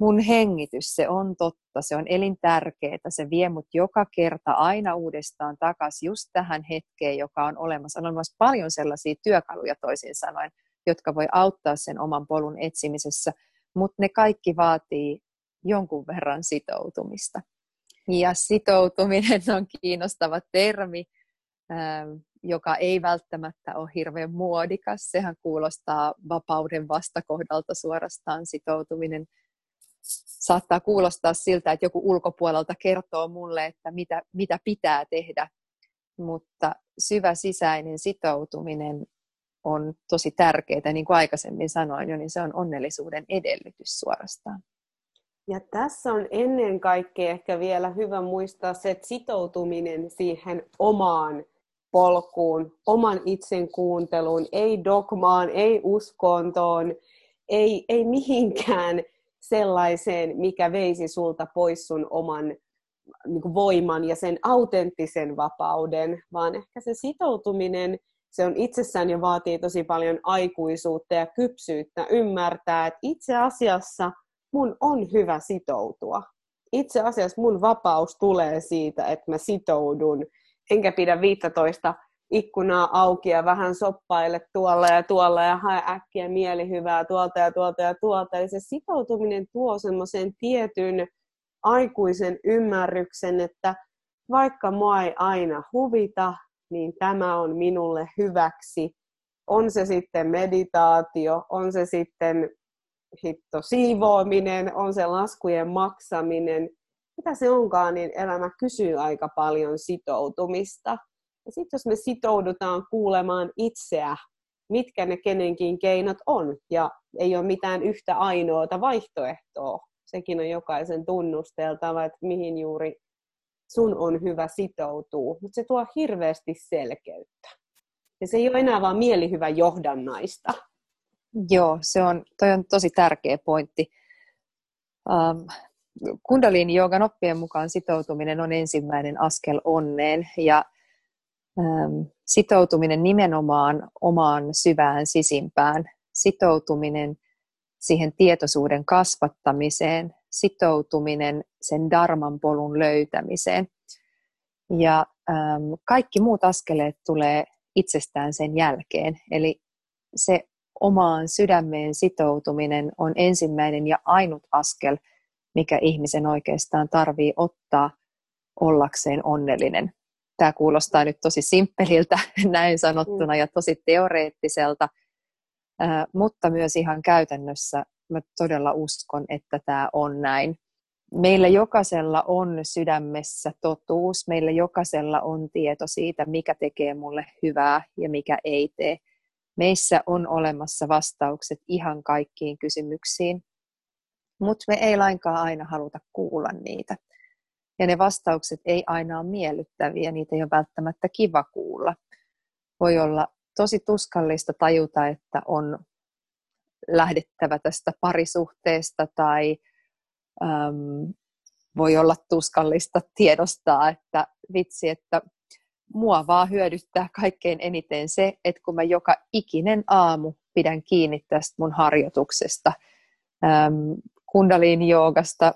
Mun hengitys, se on totta, se on elintärkeää, se vie mut joka kerta aina uudestaan takaisin just tähän hetkeen, joka on olemassa. On olemassa paljon sellaisia työkaluja toisin sanoen, jotka voi auttaa sen oman polun etsimisessä, mutta ne kaikki vaatii jonkun verran sitoutumista. Ja sitoutuminen on kiinnostava termi, ähm, joka ei välttämättä ole hirveän muodikas. Sehän kuulostaa vapauden vastakohdalta suorastaan sitoutuminen. Saattaa kuulostaa siltä, että joku ulkopuolelta kertoo mulle, että mitä, mitä pitää tehdä, mutta syvä sisäinen sitoutuminen on tosi tärkeää, niin kuin aikaisemmin sanoin jo, niin se on onnellisuuden edellytys suorastaan. Ja tässä on ennen kaikkea ehkä vielä hyvä muistaa se, että sitoutuminen siihen omaan polkuun, oman itsen kuunteluun, ei dogmaan, ei uskontoon, ei, ei mihinkään sellaiseen, mikä veisi sulta pois sun oman niin voiman ja sen autenttisen vapauden, vaan ehkä se sitoutuminen – se on itsessään jo vaatii tosi paljon aikuisuutta ja kypsyyttä ymmärtää, että itse asiassa mun on hyvä sitoutua. Itse asiassa mun vapaus tulee siitä, että mä sitoudun, enkä pidä 15 ikkunaa auki ja vähän soppaile tuolla ja tuolla ja hae äkkiä mielihyvää tuolta ja tuolta ja tuolta. Eli se sitoutuminen tuo semmoisen tietyn aikuisen ymmärryksen, että vaikka mua ei aina huvita, niin tämä on minulle hyväksi. On se sitten meditaatio, on se sitten hitto siivoaminen, on se laskujen maksaminen, mitä se onkaan, niin elämä kysyy aika paljon sitoutumista. Ja sitten jos me sitoudutaan kuulemaan itseä, mitkä ne kenenkin keinot on, ja ei ole mitään yhtä ainoata vaihtoehtoa, sekin on jokaisen tunnusteltava, että mihin juuri sun on hyvä sitoutua, mutta se tuo hirveästi selkeyttä. Ja se ei ole enää vaan mielihyvä johdannaista. Joo, se on, toi on tosi tärkeä pointti. Um, Kundalini joogan oppien mukaan sitoutuminen on ensimmäinen askel onneen ja um, sitoutuminen nimenomaan omaan syvään sisimpään, sitoutuminen siihen tietoisuuden kasvattamiseen, sitoutuminen sen darman polun löytämiseen. Ja äm, kaikki muut askeleet tulee itsestään sen jälkeen. Eli se omaan sydämeen sitoutuminen on ensimmäinen ja ainut askel, mikä ihmisen oikeastaan tarvii ottaa ollakseen onnellinen. Tämä kuulostaa nyt tosi simppeliltä (laughs) näin sanottuna ja tosi teoreettiselta, mutta myös ihan käytännössä mä todella uskon, että tämä on näin. Meillä jokaisella on sydämessä totuus, meillä jokaisella on tieto siitä, mikä tekee mulle hyvää ja mikä ei tee. Meissä on olemassa vastaukset ihan kaikkiin kysymyksiin, mutta me ei lainkaan aina haluta kuulla niitä. Ja ne vastaukset ei aina ole miellyttäviä, niitä ei ole välttämättä kiva kuulla. Voi olla tosi tuskallista tajuta, että on lähdettävä tästä parisuhteesta tai äm, voi olla tuskallista tiedostaa, että vitsi, että mua vaan hyödyttää kaikkein eniten se, että kun mä joka ikinen aamu pidän kiinni tästä mun harjoituksesta. Ähm, kundaliin joogasta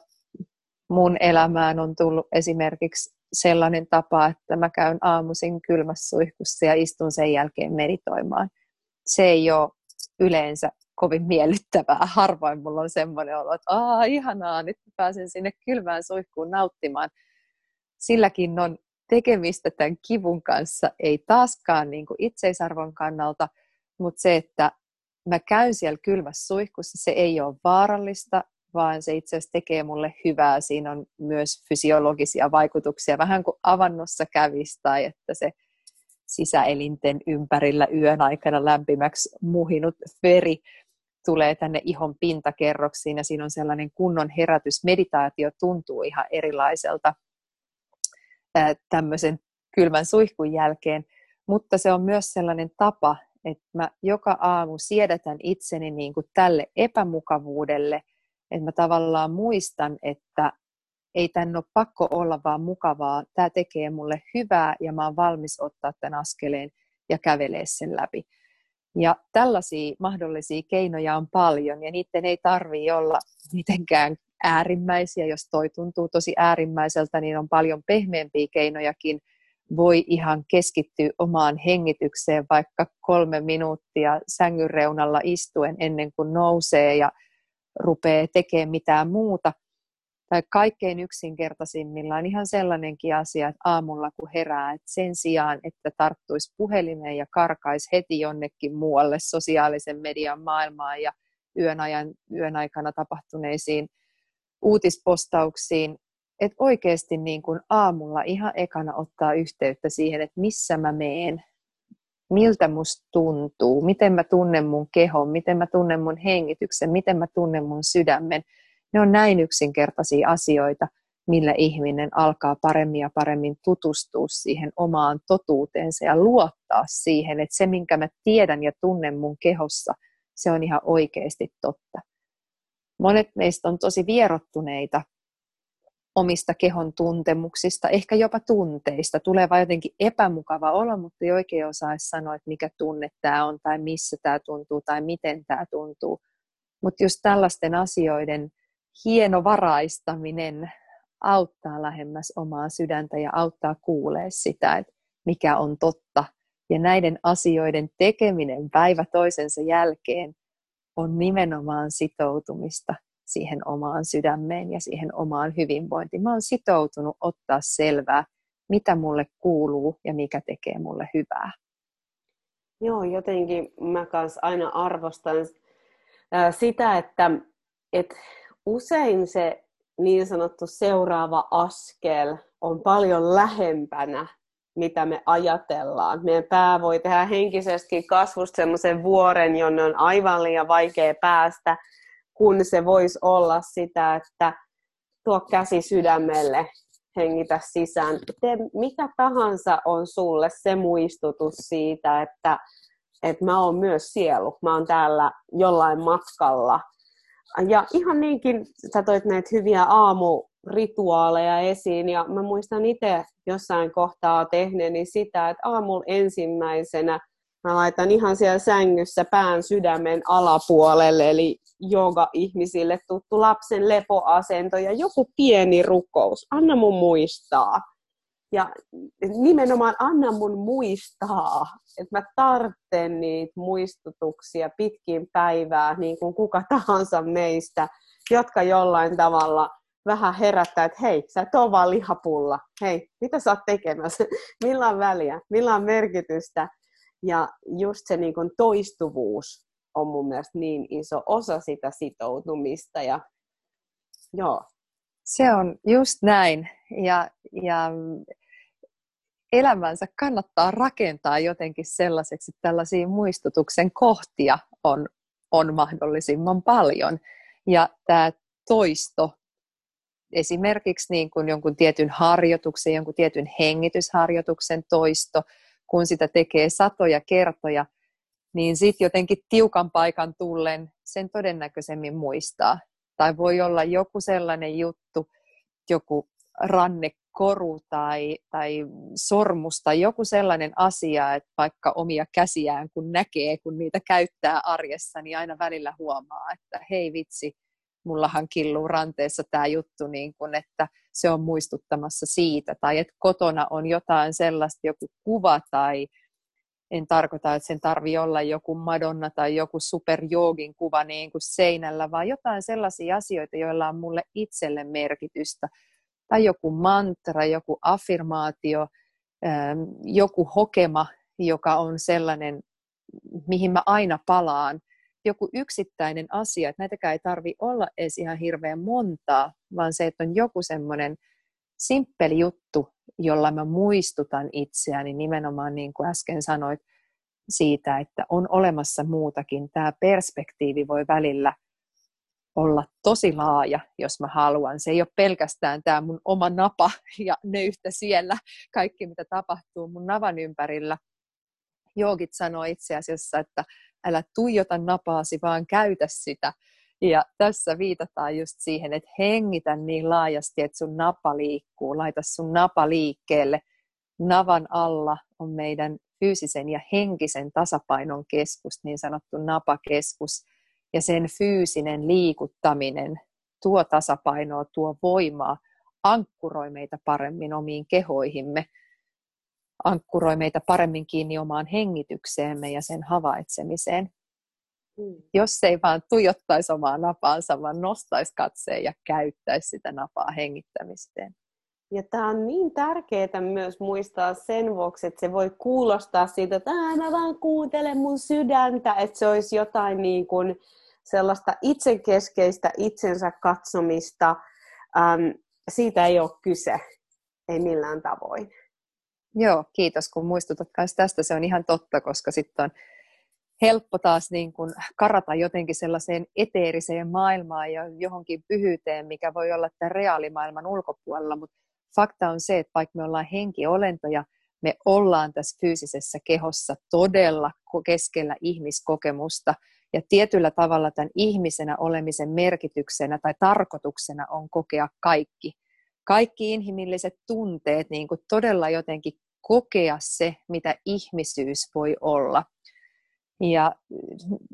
mun elämään on tullut esimerkiksi sellainen tapa, että mä käyn aamuisin kylmässä suihkussa ja istun sen jälkeen meditoimaan. Se ei ole yleensä kovin miellyttävää. Harvoin mulla on semmoinen olo, että Aa, ihanaa, nyt pääsen sinne kylmään suihkuun nauttimaan. Silläkin on tekemistä tämän kivun kanssa, ei taaskaan niin kuin itseisarvon kannalta, mutta se, että mä käyn siellä kylmässä suihkussa, se ei ole vaarallista, vaan se itse asiassa tekee mulle hyvää. Siinä on myös fysiologisia vaikutuksia, vähän kuin avannossa kävisi tai että se sisäelinten ympärillä yön aikana lämpimäksi muhinut veri tulee tänne ihon pintakerroksiin ja siinä on sellainen kunnon herätys. Meditaatio tuntuu ihan erilaiselta tämmöisen kylmän suihkun jälkeen, mutta se on myös sellainen tapa, että mä joka aamu siedätän itseni niin kuin tälle epämukavuudelle, että mä tavallaan muistan, että ei tän ole pakko olla vaan mukavaa, tämä tekee mulle hyvää ja mä oon valmis ottaa tämän askeleen ja kävelee sen läpi. Ja tällaisia mahdollisia keinoja on paljon ja niiden ei tarvitse olla mitenkään äärimmäisiä. Jos toi tuntuu tosi äärimmäiseltä, niin on paljon pehmeämpiä keinojakin. Voi ihan keskittyä omaan hengitykseen vaikka kolme minuuttia sängyn reunalla istuen ennen kuin nousee ja rupeaa tekemään mitään muuta – tai kaikkein yksinkertaisimmillaan ihan sellainenkin asia, että aamulla kun herää, että sen sijaan, että tarttuisi puhelimeen ja karkaisi heti jonnekin muualle sosiaalisen median maailmaan ja yön, ajan, yön aikana tapahtuneisiin uutispostauksiin, että oikeasti niin kuin aamulla ihan ekana ottaa yhteyttä siihen, että missä mä meen, miltä musta tuntuu, miten mä tunnen mun kehon, miten mä tunnen mun hengityksen, miten mä tunnen mun sydämen – ne on näin yksinkertaisia asioita, millä ihminen alkaa paremmin ja paremmin tutustua siihen omaan totuuteensa ja luottaa siihen, että se, minkä mä tiedän ja tunnen mun kehossa, se on ihan oikeasti totta. Monet meistä on tosi vierottuneita omista kehon tuntemuksista, ehkä jopa tunteista. Tulee vain jotenkin epämukava olo, mutta ei oikein osaisi sanoa, että mikä tunne tämä on, tai missä tämä tuntuu, tai miten tämä tuntuu. Mutta just tällaisten asioiden hieno varaistaminen auttaa lähemmäs omaa sydäntä ja auttaa kuulee sitä, että mikä on totta. Ja näiden asioiden tekeminen päivä toisensa jälkeen on nimenomaan sitoutumista siihen omaan sydämeen ja siihen omaan hyvinvointiin. Mä oon sitoutunut ottaa selvää, mitä mulle kuuluu ja mikä tekee mulle hyvää. Joo, jotenkin mä kanssa aina arvostan sitä, että, että usein se niin sanottu seuraava askel on paljon lähempänä, mitä me ajatellaan. Meidän pää voi tehdä henkisesti kasvusta semmoisen vuoren, jonne on aivan liian vaikea päästä, kun se voisi olla sitä, että tuo käsi sydämelle, hengitä sisään. Tee mikä tahansa on sulle se muistutus siitä, että, että mä oon myös sielu. Mä oon täällä jollain matkalla – ja ihan niinkin, sä toit näitä hyviä aamurituaaleja esiin, ja mä muistan itse jossain kohtaa tehneeni sitä, että aamulla ensimmäisenä mä laitan ihan siellä sängyssä pään sydämen alapuolelle, eli joga-ihmisille tuttu lapsen lepoasento ja joku pieni rukous. Anna mun muistaa. Ja nimenomaan anna mun muistaa, että mä tarvitsen niitä muistutuksia pitkin päivää, niin kuin kuka tahansa meistä, jotka jollain tavalla vähän herättää, että hei, sä et ole vaan lihapulla. Hei, mitä sä oot tekemässä? (laughs) Millä on väliä? Millä on merkitystä? Ja just se niin kuin toistuvuus on mun mielestä niin iso osa sitä sitoutumista. Ja, joo. Se on just näin. Ja, ja elämänsä kannattaa rakentaa jotenkin sellaiseksi, että tällaisia muistutuksen kohtia on, on mahdollisimman paljon. Ja tämä toisto, esimerkiksi niin kuin jonkun tietyn harjoituksen, jonkun tietyn hengitysharjoituksen toisto, kun sitä tekee satoja kertoja, niin sitten jotenkin tiukan paikan tullen sen todennäköisemmin muistaa. Tai voi olla joku sellainen juttu, joku ranne koru tai, tai sormus tai joku sellainen asia, että vaikka omia käsiään kun näkee, kun niitä käyttää arjessa, niin aina välillä huomaa, että hei vitsi, mullahan killuu ranteessa tämä juttu, niin kun, että se on muistuttamassa siitä. Tai että kotona on jotain sellaista, joku kuva tai en tarkoita, että sen tarvi olla joku Madonna tai joku superjoogin kuva niin kuin seinällä, vaan jotain sellaisia asioita, joilla on mulle itselle merkitystä. Tai joku mantra, joku affirmaatio, ähm, joku hokema, joka on sellainen, mihin mä aina palaan, joku yksittäinen asia, että näitäkään ei tarvi olla edes ihan hirveän montaa, vaan se, että on joku semmoinen simppeli juttu, jolla mä muistutan itseäni nimenomaan niin kuin äsken sanoit, siitä, että on olemassa muutakin. Tämä perspektiivi voi välillä olla tosi laaja, jos mä haluan. Se ei ole pelkästään tämä mun oma napa ja nöyhtä siellä, kaikki mitä tapahtuu mun navan ympärillä. Joogit sanoo itse asiassa, että älä tuijota napaasi, vaan käytä sitä. Ja tässä viitataan just siihen, että hengitä niin laajasti, että sun napa liikkuu. Laita sun napa liikkeelle. Navan alla on meidän fyysisen ja henkisen tasapainon keskus, niin sanottu napakeskus. Ja sen fyysinen liikuttaminen tuo tasapainoa, tuo voimaa, ankkuroi meitä paremmin omiin kehoihimme, ankkuroi meitä paremmin kiinni omaan hengitykseemme ja sen havaitsemiseen. Mm. Jos ei vaan tuijottaisi omaa napaansa, vaan nostaisi katseen ja käyttäisi sitä napaa hengittämiseen. Ja tämä on niin tärkeää myös muistaa sen vuoksi, että se voi kuulostaa siitä, että mä vaan kuuntelen mun sydäntä, että se olisi jotain niin kuin sellaista itsekeskeistä itsensä katsomista. Ähm, siitä ei ole kyse, ei millään tavoin. Joo, kiitos kun muistutat myös tästä. Se on ihan totta, koska sitten on helppo taas niin kuin karata jotenkin sellaiseen eteeriseen maailmaan ja johonkin pyhyyteen, mikä voi olla tämän reaalimaailman ulkopuolella, mutta fakta on se, että vaikka me ollaan henkiolentoja, me ollaan tässä fyysisessä kehossa todella keskellä ihmiskokemusta, ja tietyllä tavalla tämän ihmisenä olemisen merkityksenä tai tarkoituksena on kokea kaikki. Kaikki inhimilliset tunteet, niin kuin todella jotenkin kokea se, mitä ihmisyys voi olla. Ja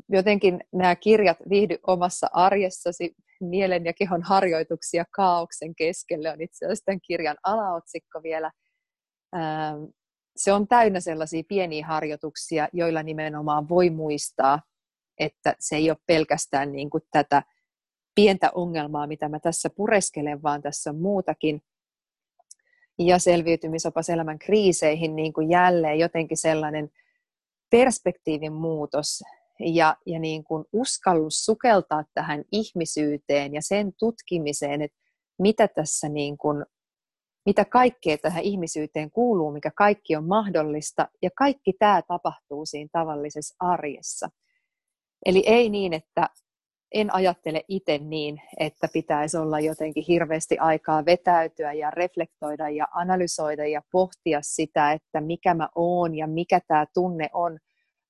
jotenkin nämä kirjat viihdy omassa arjessasi, mielen ja kehon harjoituksia kaauksen keskelle on itse asiassa tämän kirjan alaotsikko vielä. Ähm, se on täynnä sellaisia pieniä harjoituksia, joilla nimenomaan voi muistaa, että se ei ole pelkästään niin kuin tätä pientä ongelmaa, mitä mä tässä pureskelen, vaan tässä on muutakin. Ja selviytymisopas elämän kriiseihin niin kuin jälleen jotenkin sellainen perspektiivin muutos ja, ja niin kuin uskallus sukeltaa tähän ihmisyyteen ja sen tutkimiseen, että mitä tässä niin kuin, mitä kaikkea tähän ihmisyyteen kuuluu, mikä kaikki on mahdollista, ja kaikki tämä tapahtuu siinä tavallisessa arjessa. Eli ei niin, että en ajattele itse niin, että pitäisi olla jotenkin hirveästi aikaa vetäytyä ja reflektoida ja analysoida ja pohtia sitä, että mikä mä oon ja mikä tämä tunne on,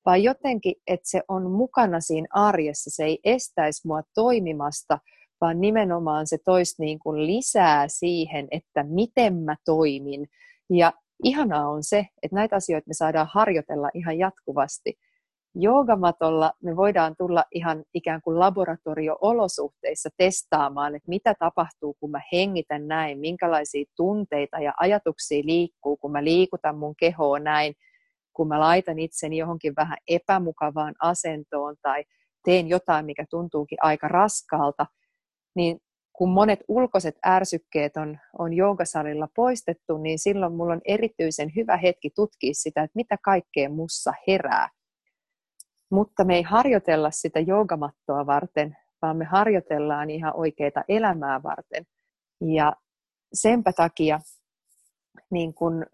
vaan jotenkin, että se on mukana siinä arjessa, se ei estäisi mua toimimasta, vaan nimenomaan se toisi niin kuin lisää siihen, että miten mä toimin. Ja ihanaa on se, että näitä asioita me saadaan harjoitella ihan jatkuvasti – joogamatolla me voidaan tulla ihan ikään kuin laboratorio-olosuhteissa testaamaan, että mitä tapahtuu, kun mä hengitän näin, minkälaisia tunteita ja ajatuksia liikkuu, kun mä liikutan mun kehoa näin, kun mä laitan itseni johonkin vähän epämukavaan asentoon tai teen jotain, mikä tuntuukin aika raskaalta, niin kun monet ulkoiset ärsykkeet on, on joogasalilla poistettu, niin silloin mulla on erityisen hyvä hetki tutkia sitä, että mitä kaikkea mussa herää mutta me ei harjoitella sitä joogamattoa varten, vaan me harjoitellaan ihan oikeaa elämää varten. Ja senpä takia niin kun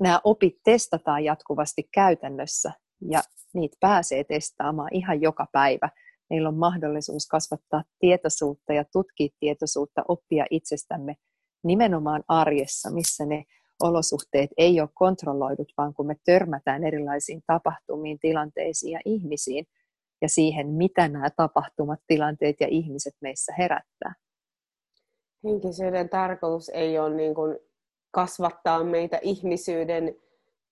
nämä opit testataan jatkuvasti käytännössä ja niitä pääsee testaamaan ihan joka päivä. Meillä on mahdollisuus kasvattaa tietoisuutta ja tutkia tietoisuutta, oppia itsestämme nimenomaan arjessa, missä ne olosuhteet ei ole kontrolloidut, vaan kun me törmätään erilaisiin tapahtumiin, tilanteisiin ja ihmisiin ja siihen, mitä nämä tapahtumat, tilanteet ja ihmiset meissä herättää. Henkisyyden tarkoitus ei ole niin kuin kasvattaa meitä ihmisyyden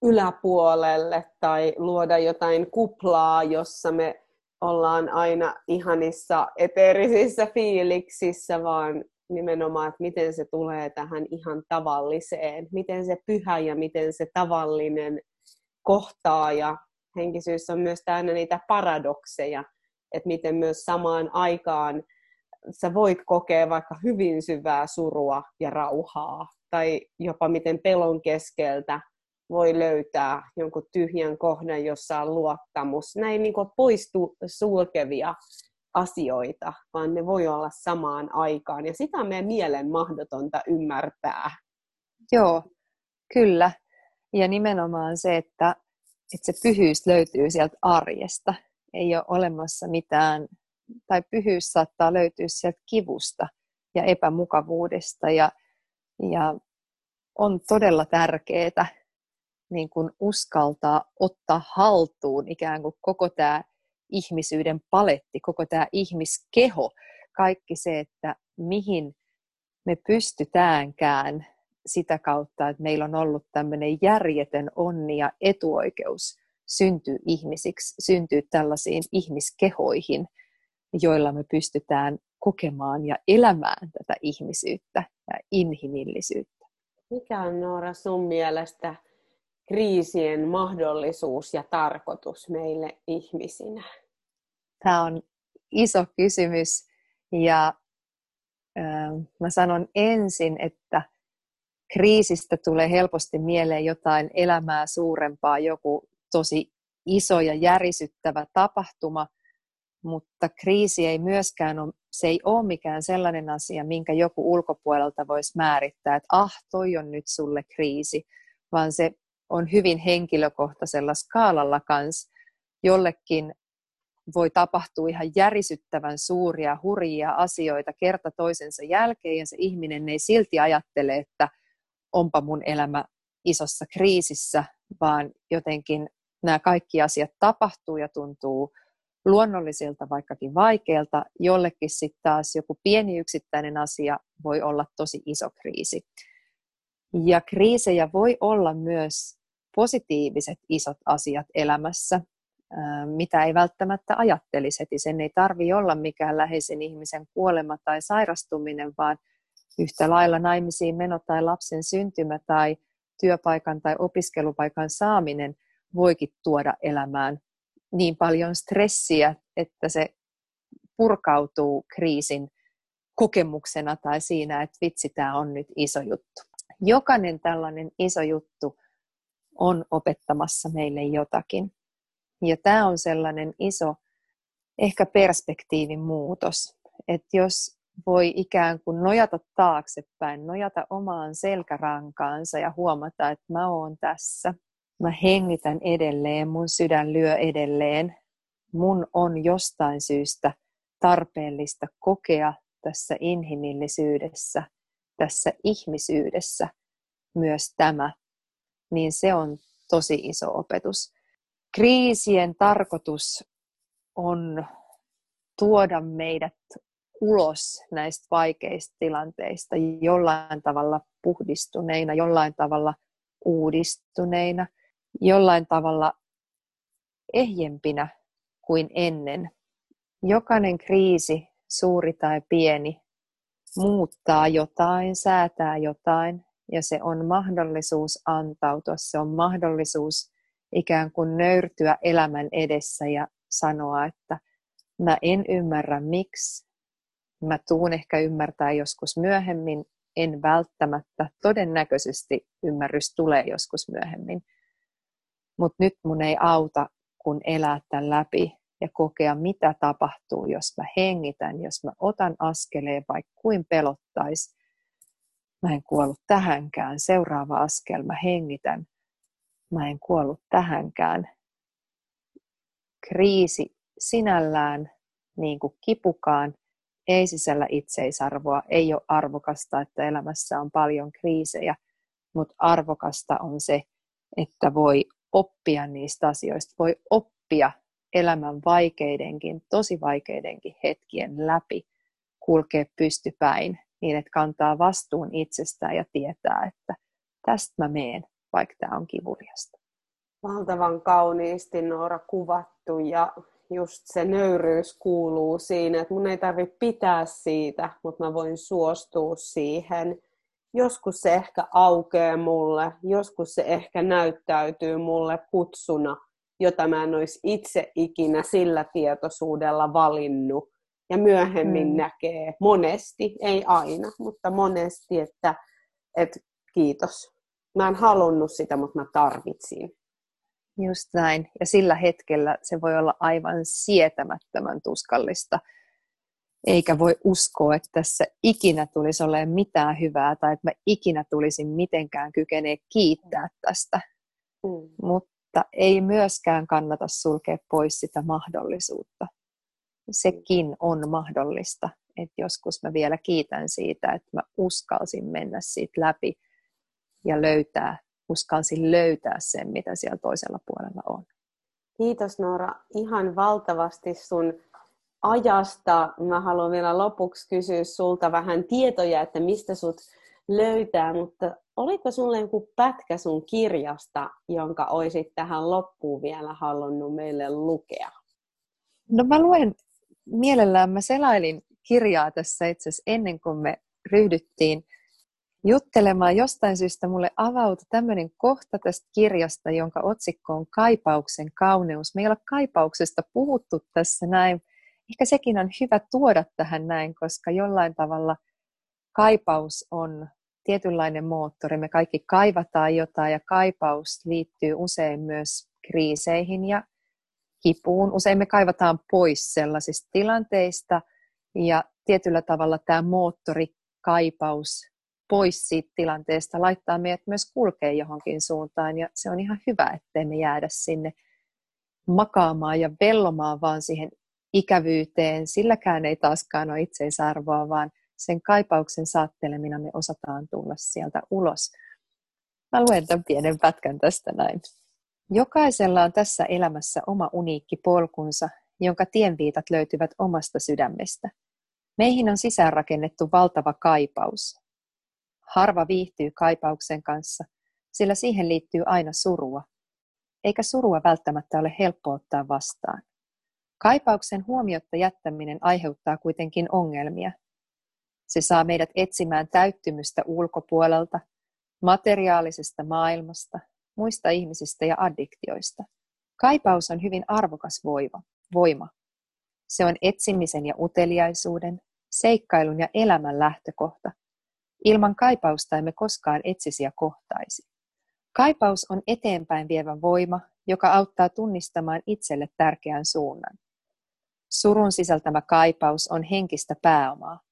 yläpuolelle tai luoda jotain kuplaa, jossa me ollaan aina ihanissa eteerisissä fiiliksissä, vaan nimenomaan, että miten se tulee tähän ihan tavalliseen, miten se pyhä ja miten se tavallinen kohtaa. Ja henkisyys on myös täynnä niitä paradokseja, että miten myös samaan aikaan sä voit kokea vaikka hyvin syvää surua ja rauhaa, tai jopa miten pelon keskeltä voi löytää jonkun tyhjän kohdan, jossa on luottamus. Näin niin poistuu sulkevia asioita, vaan ne voi olla samaan aikaan. Ja sitä on meidän mielen mahdotonta ymmärtää. Joo, kyllä. Ja nimenomaan se, että, että se pyhyys löytyy sieltä arjesta. Ei ole olemassa mitään, tai pyhyys saattaa löytyä sieltä kivusta ja epämukavuudesta. Ja, ja on todella tärkeää niin kuin uskaltaa ottaa haltuun ikään kuin koko tämä ihmisyyden paletti, koko tämä ihmiskeho, kaikki se, että mihin me pystytäänkään sitä kautta, että meillä on ollut tämmöinen järjetön onni ja etuoikeus syntyy ihmisiksi, syntyy tällaisiin ihmiskehoihin, joilla me pystytään kokemaan ja elämään tätä ihmisyyttä ja inhimillisyyttä. Mikä on Noora sun mielestä kriisien mahdollisuus ja tarkoitus meille ihmisinä? Tämä on iso kysymys ja äh, mä sanon ensin, että kriisistä tulee helposti mieleen jotain elämää suurempaa, joku tosi iso ja järisyttävä tapahtuma, mutta kriisi ei myöskään ole, se ei ole mikään sellainen asia, minkä joku ulkopuolelta voisi määrittää, että ah, toi on nyt sulle kriisi, vaan se on hyvin henkilökohtaisella skaalalla kanssa. Jollekin voi tapahtua ihan järisyttävän suuria, hurjia asioita kerta toisensa jälkeen, ja se ihminen ei silti ajattele, että onpa mun elämä isossa kriisissä, vaan jotenkin nämä kaikki asiat tapahtuu ja tuntuu luonnollisilta, vaikkakin vaikealta. Jollekin sitten taas joku pieni yksittäinen asia voi olla tosi iso kriisi. Ja kriisejä voi olla myös positiiviset isot asiat elämässä, mitä ei välttämättä ajattelisi heti. Sen ei tarvi olla mikään läheisen ihmisen kuolema tai sairastuminen, vaan yhtä lailla naimisiin meno tai lapsen syntymä tai työpaikan tai opiskelupaikan saaminen voikin tuoda elämään niin paljon stressiä, että se purkautuu kriisin kokemuksena tai siinä, että vitsi, tämä on nyt iso juttu. Jokainen tällainen iso juttu on opettamassa meille jotakin. Ja tämä on sellainen iso, ehkä perspektiivin muutos, että jos voi ikään kuin nojata taaksepäin, nojata omaan selkärankaansa ja huomata, että mä oon tässä. Mä hengitän edelleen, mun sydän lyö edelleen. Mun on jostain syystä tarpeellista kokea tässä inhimillisyydessä, tässä ihmisyydessä myös tämä, niin se on tosi iso opetus. Kriisien tarkoitus on tuoda meidät ulos näistä vaikeista tilanteista jollain tavalla puhdistuneina, jollain tavalla uudistuneina, jollain tavalla ehjempinä kuin ennen. Jokainen kriisi, suuri tai pieni, muuttaa jotain, säätää jotain, ja se on mahdollisuus antautua, se on mahdollisuus ikään kuin nöyrtyä elämän edessä ja sanoa, että mä en ymmärrä miksi, mä tuun ehkä ymmärtää joskus myöhemmin, en välttämättä, todennäköisesti ymmärrys tulee joskus myöhemmin. Mutta nyt mun ei auta, kun elää tämän läpi ja kokea, mitä tapahtuu, jos mä hengitän, jos mä otan askeleen, vaikka kuin pelottaisi. Mä en kuollut tähänkään. Seuraava askel, mä hengitän. Mä en kuollut tähänkään. Kriisi sinällään, niin kuin kipukaan, ei sisällä itseisarvoa, ei ole arvokasta, että elämässä on paljon kriisejä, mutta arvokasta on se, että voi oppia niistä asioista, voi oppia elämän vaikeidenkin, tosi vaikeidenkin hetkien läpi, kulkea pystypäin niin, että kantaa vastuun itsestään ja tietää, että tästä mä meen, vaikka tämä on kivuliasta. Valtavan kauniisti Noora kuvattu ja just se nöyryys kuuluu siinä, että mun ei tarvitse pitää siitä, mutta mä voin suostua siihen. Joskus se ehkä aukeaa mulle, joskus se ehkä näyttäytyy mulle kutsuna, jota mä en olisi itse ikinä sillä tietoisuudella valinnut. Ja myöhemmin mm. näkee monesti, ei aina, mutta monesti, että, että kiitos. Mä en halunnut sitä, mutta mä tarvitsin. Just näin. Ja sillä hetkellä se voi olla aivan sietämättömän tuskallista. Eikä voi uskoa, että tässä ikinä tulisi olemaan mitään hyvää tai että mä ikinä tulisin mitenkään kykenee kiittää tästä. Mm. Mutta ei myöskään kannata sulkea pois sitä mahdollisuutta. Sekin on mahdollista. Että joskus mä vielä kiitän siitä, että mä uskalsin mennä siitä läpi ja löytää uskalsin löytää sen, mitä siellä toisella puolella on. Kiitos Noora ihan valtavasti sun ajasta. Mä haluan vielä lopuksi kysyä sulta vähän tietoja, että mistä sut löytää, mutta oliko sulle joku pätkä sun kirjasta, jonka oisit tähän loppuun vielä halunnut meille lukea? No mä luen mielellään, mä selailin kirjaa tässä itse asiassa ennen kuin me ryhdyttiin juttelemaan. Jostain syystä mulle avautui tämmöinen kohta tästä kirjasta, jonka otsikko on Kaipauksen kauneus. Me ei ole kaipauksesta puhuttu tässä näin. Ehkä sekin on hyvä tuoda tähän näin, koska jollain tavalla kaipaus on tietynlainen moottori. Me kaikki kaivataan jotain ja kaipaus liittyy usein myös kriiseihin ja kipuun. Usein me kaivataan pois sellaisista tilanteista ja tietyllä tavalla tämä moottori, kaipaus pois siitä tilanteesta laittaa meidät myös kulkee johonkin suuntaan ja se on ihan hyvä, ettei me jäädä sinne makaamaan ja vellomaan vaan siihen ikävyyteen. Silläkään ei taaskaan ole itseisarvoa, vaan sen kaipauksen saattelemina me osataan tulla sieltä ulos. Mä luen tämän pienen pätkän tästä näin. Jokaisella on tässä elämässä oma uniikki polkunsa, jonka tienviitat löytyvät omasta sydämestä. Meihin on sisäänrakennettu valtava kaipaus. Harva viihtyy kaipauksen kanssa, sillä siihen liittyy aina surua. Eikä surua välttämättä ole helppo ottaa vastaan. Kaipauksen huomiotta jättäminen aiheuttaa kuitenkin ongelmia. Se saa meidät etsimään täyttymystä ulkopuolelta, materiaalisesta maailmasta, muista ihmisistä ja addiktioista. Kaipaus on hyvin arvokas voima. voima. Se on etsimisen ja uteliaisuuden, seikkailun ja elämän lähtökohta. Ilman kaipausta emme koskaan etsisi ja kohtaisi. Kaipaus on eteenpäin vievä voima, joka auttaa tunnistamaan itselle tärkeän suunnan. Surun sisältämä kaipaus on henkistä pääomaa.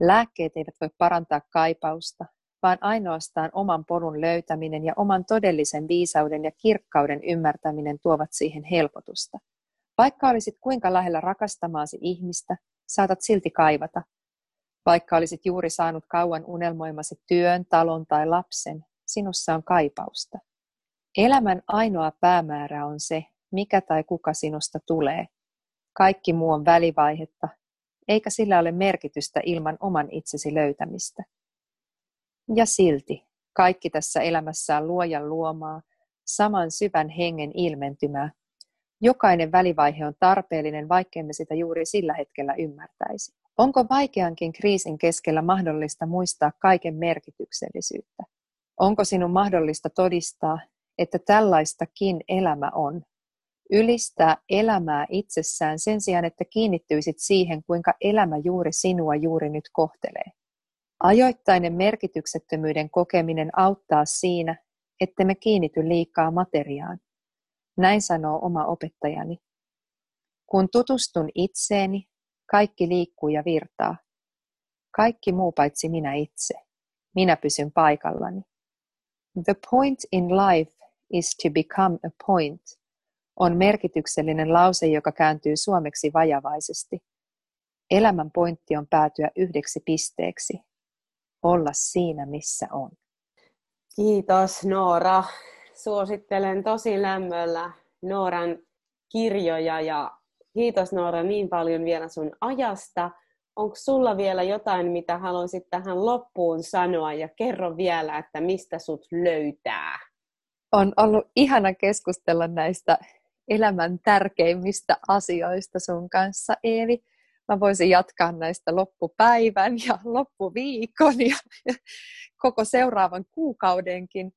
Lääkkeet eivät voi parantaa kaipausta, vaan ainoastaan oman polun löytäminen ja oman todellisen viisauden ja kirkkauden ymmärtäminen tuovat siihen helpotusta. Vaikka olisit kuinka lähellä rakastamaasi ihmistä, saatat silti kaivata. Vaikka olisit juuri saanut kauan unelmoimasi työn, talon tai lapsen, sinussa on kaipausta. Elämän ainoa päämäärä on se, mikä tai kuka sinusta tulee. Kaikki muu on välivaihetta, eikä sillä ole merkitystä ilman oman itsesi löytämistä. Ja silti kaikki tässä elämässä on luojan luomaa, saman syvän hengen ilmentymää. Jokainen välivaihe on tarpeellinen, vaikkei sitä juuri sillä hetkellä ymmärtäisi. Onko vaikeankin kriisin keskellä mahdollista muistaa kaiken merkityksellisyyttä? Onko sinun mahdollista todistaa, että tällaistakin elämä on? Ylistää elämää itsessään sen sijaan, että kiinnittyisit siihen, kuinka elämä juuri sinua juuri nyt kohtelee. Ajoittainen merkityksettömyyden kokeminen auttaa siinä, että me kiinnity liikaa materiaan. Näin sanoo oma opettajani. Kun tutustun itseeni, kaikki liikkuu ja virtaa. Kaikki muu paitsi minä itse. Minä pysyn paikallani. The point in life is to become a point on merkityksellinen lause, joka kääntyy suomeksi vajavaisesti. Elämän pointti on päätyä yhdeksi pisteeksi, olla siinä, missä on. Kiitos Noora. Suosittelen tosi lämmöllä Nooran kirjoja ja kiitos Noora niin paljon vielä sun ajasta. Onko sulla vielä jotain, mitä haluaisit tähän loppuun sanoa ja kerro vielä, että mistä sut löytää? On ollut ihana keskustella näistä elämän tärkeimmistä asioista sun kanssa, Eevi mä voisin jatkaa näistä loppupäivän ja (laughs) loppuviikon ja, (laughs) koko seuraavan kuukaudenkin.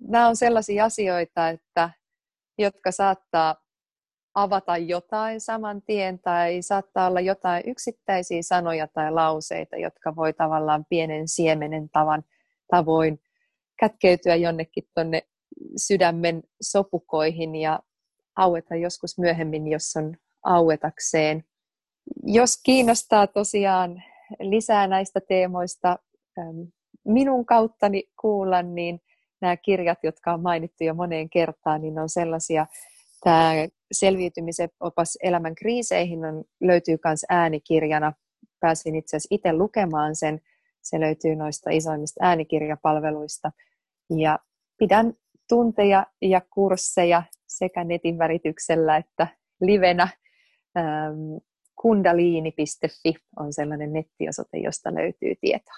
Nämä on sellaisia asioita, että, jotka saattaa avata jotain saman tien tai saattaa olla jotain yksittäisiä sanoja tai lauseita, jotka voi tavallaan pienen siemenen tavan tavoin kätkeytyä jonnekin tuonne sydämen sopukoihin ja aueta joskus myöhemmin, jos on auetakseen. Jos kiinnostaa tosiaan lisää näistä teemoista minun kauttani kuulla, niin nämä kirjat, jotka on mainittu jo moneen kertaan, niin on sellaisia, tämä selviytymisen opas elämän kriiseihin on, löytyy myös äänikirjana. Pääsin itse asiassa itse lukemaan sen. Se löytyy noista isoimmista äänikirjapalveluista. Ja pidän tunteja ja kursseja sekä netin välityksellä että livenä. Ähm, kundaliini.fi on sellainen nettiosoite, josta löytyy tietoa.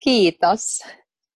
Kiitos!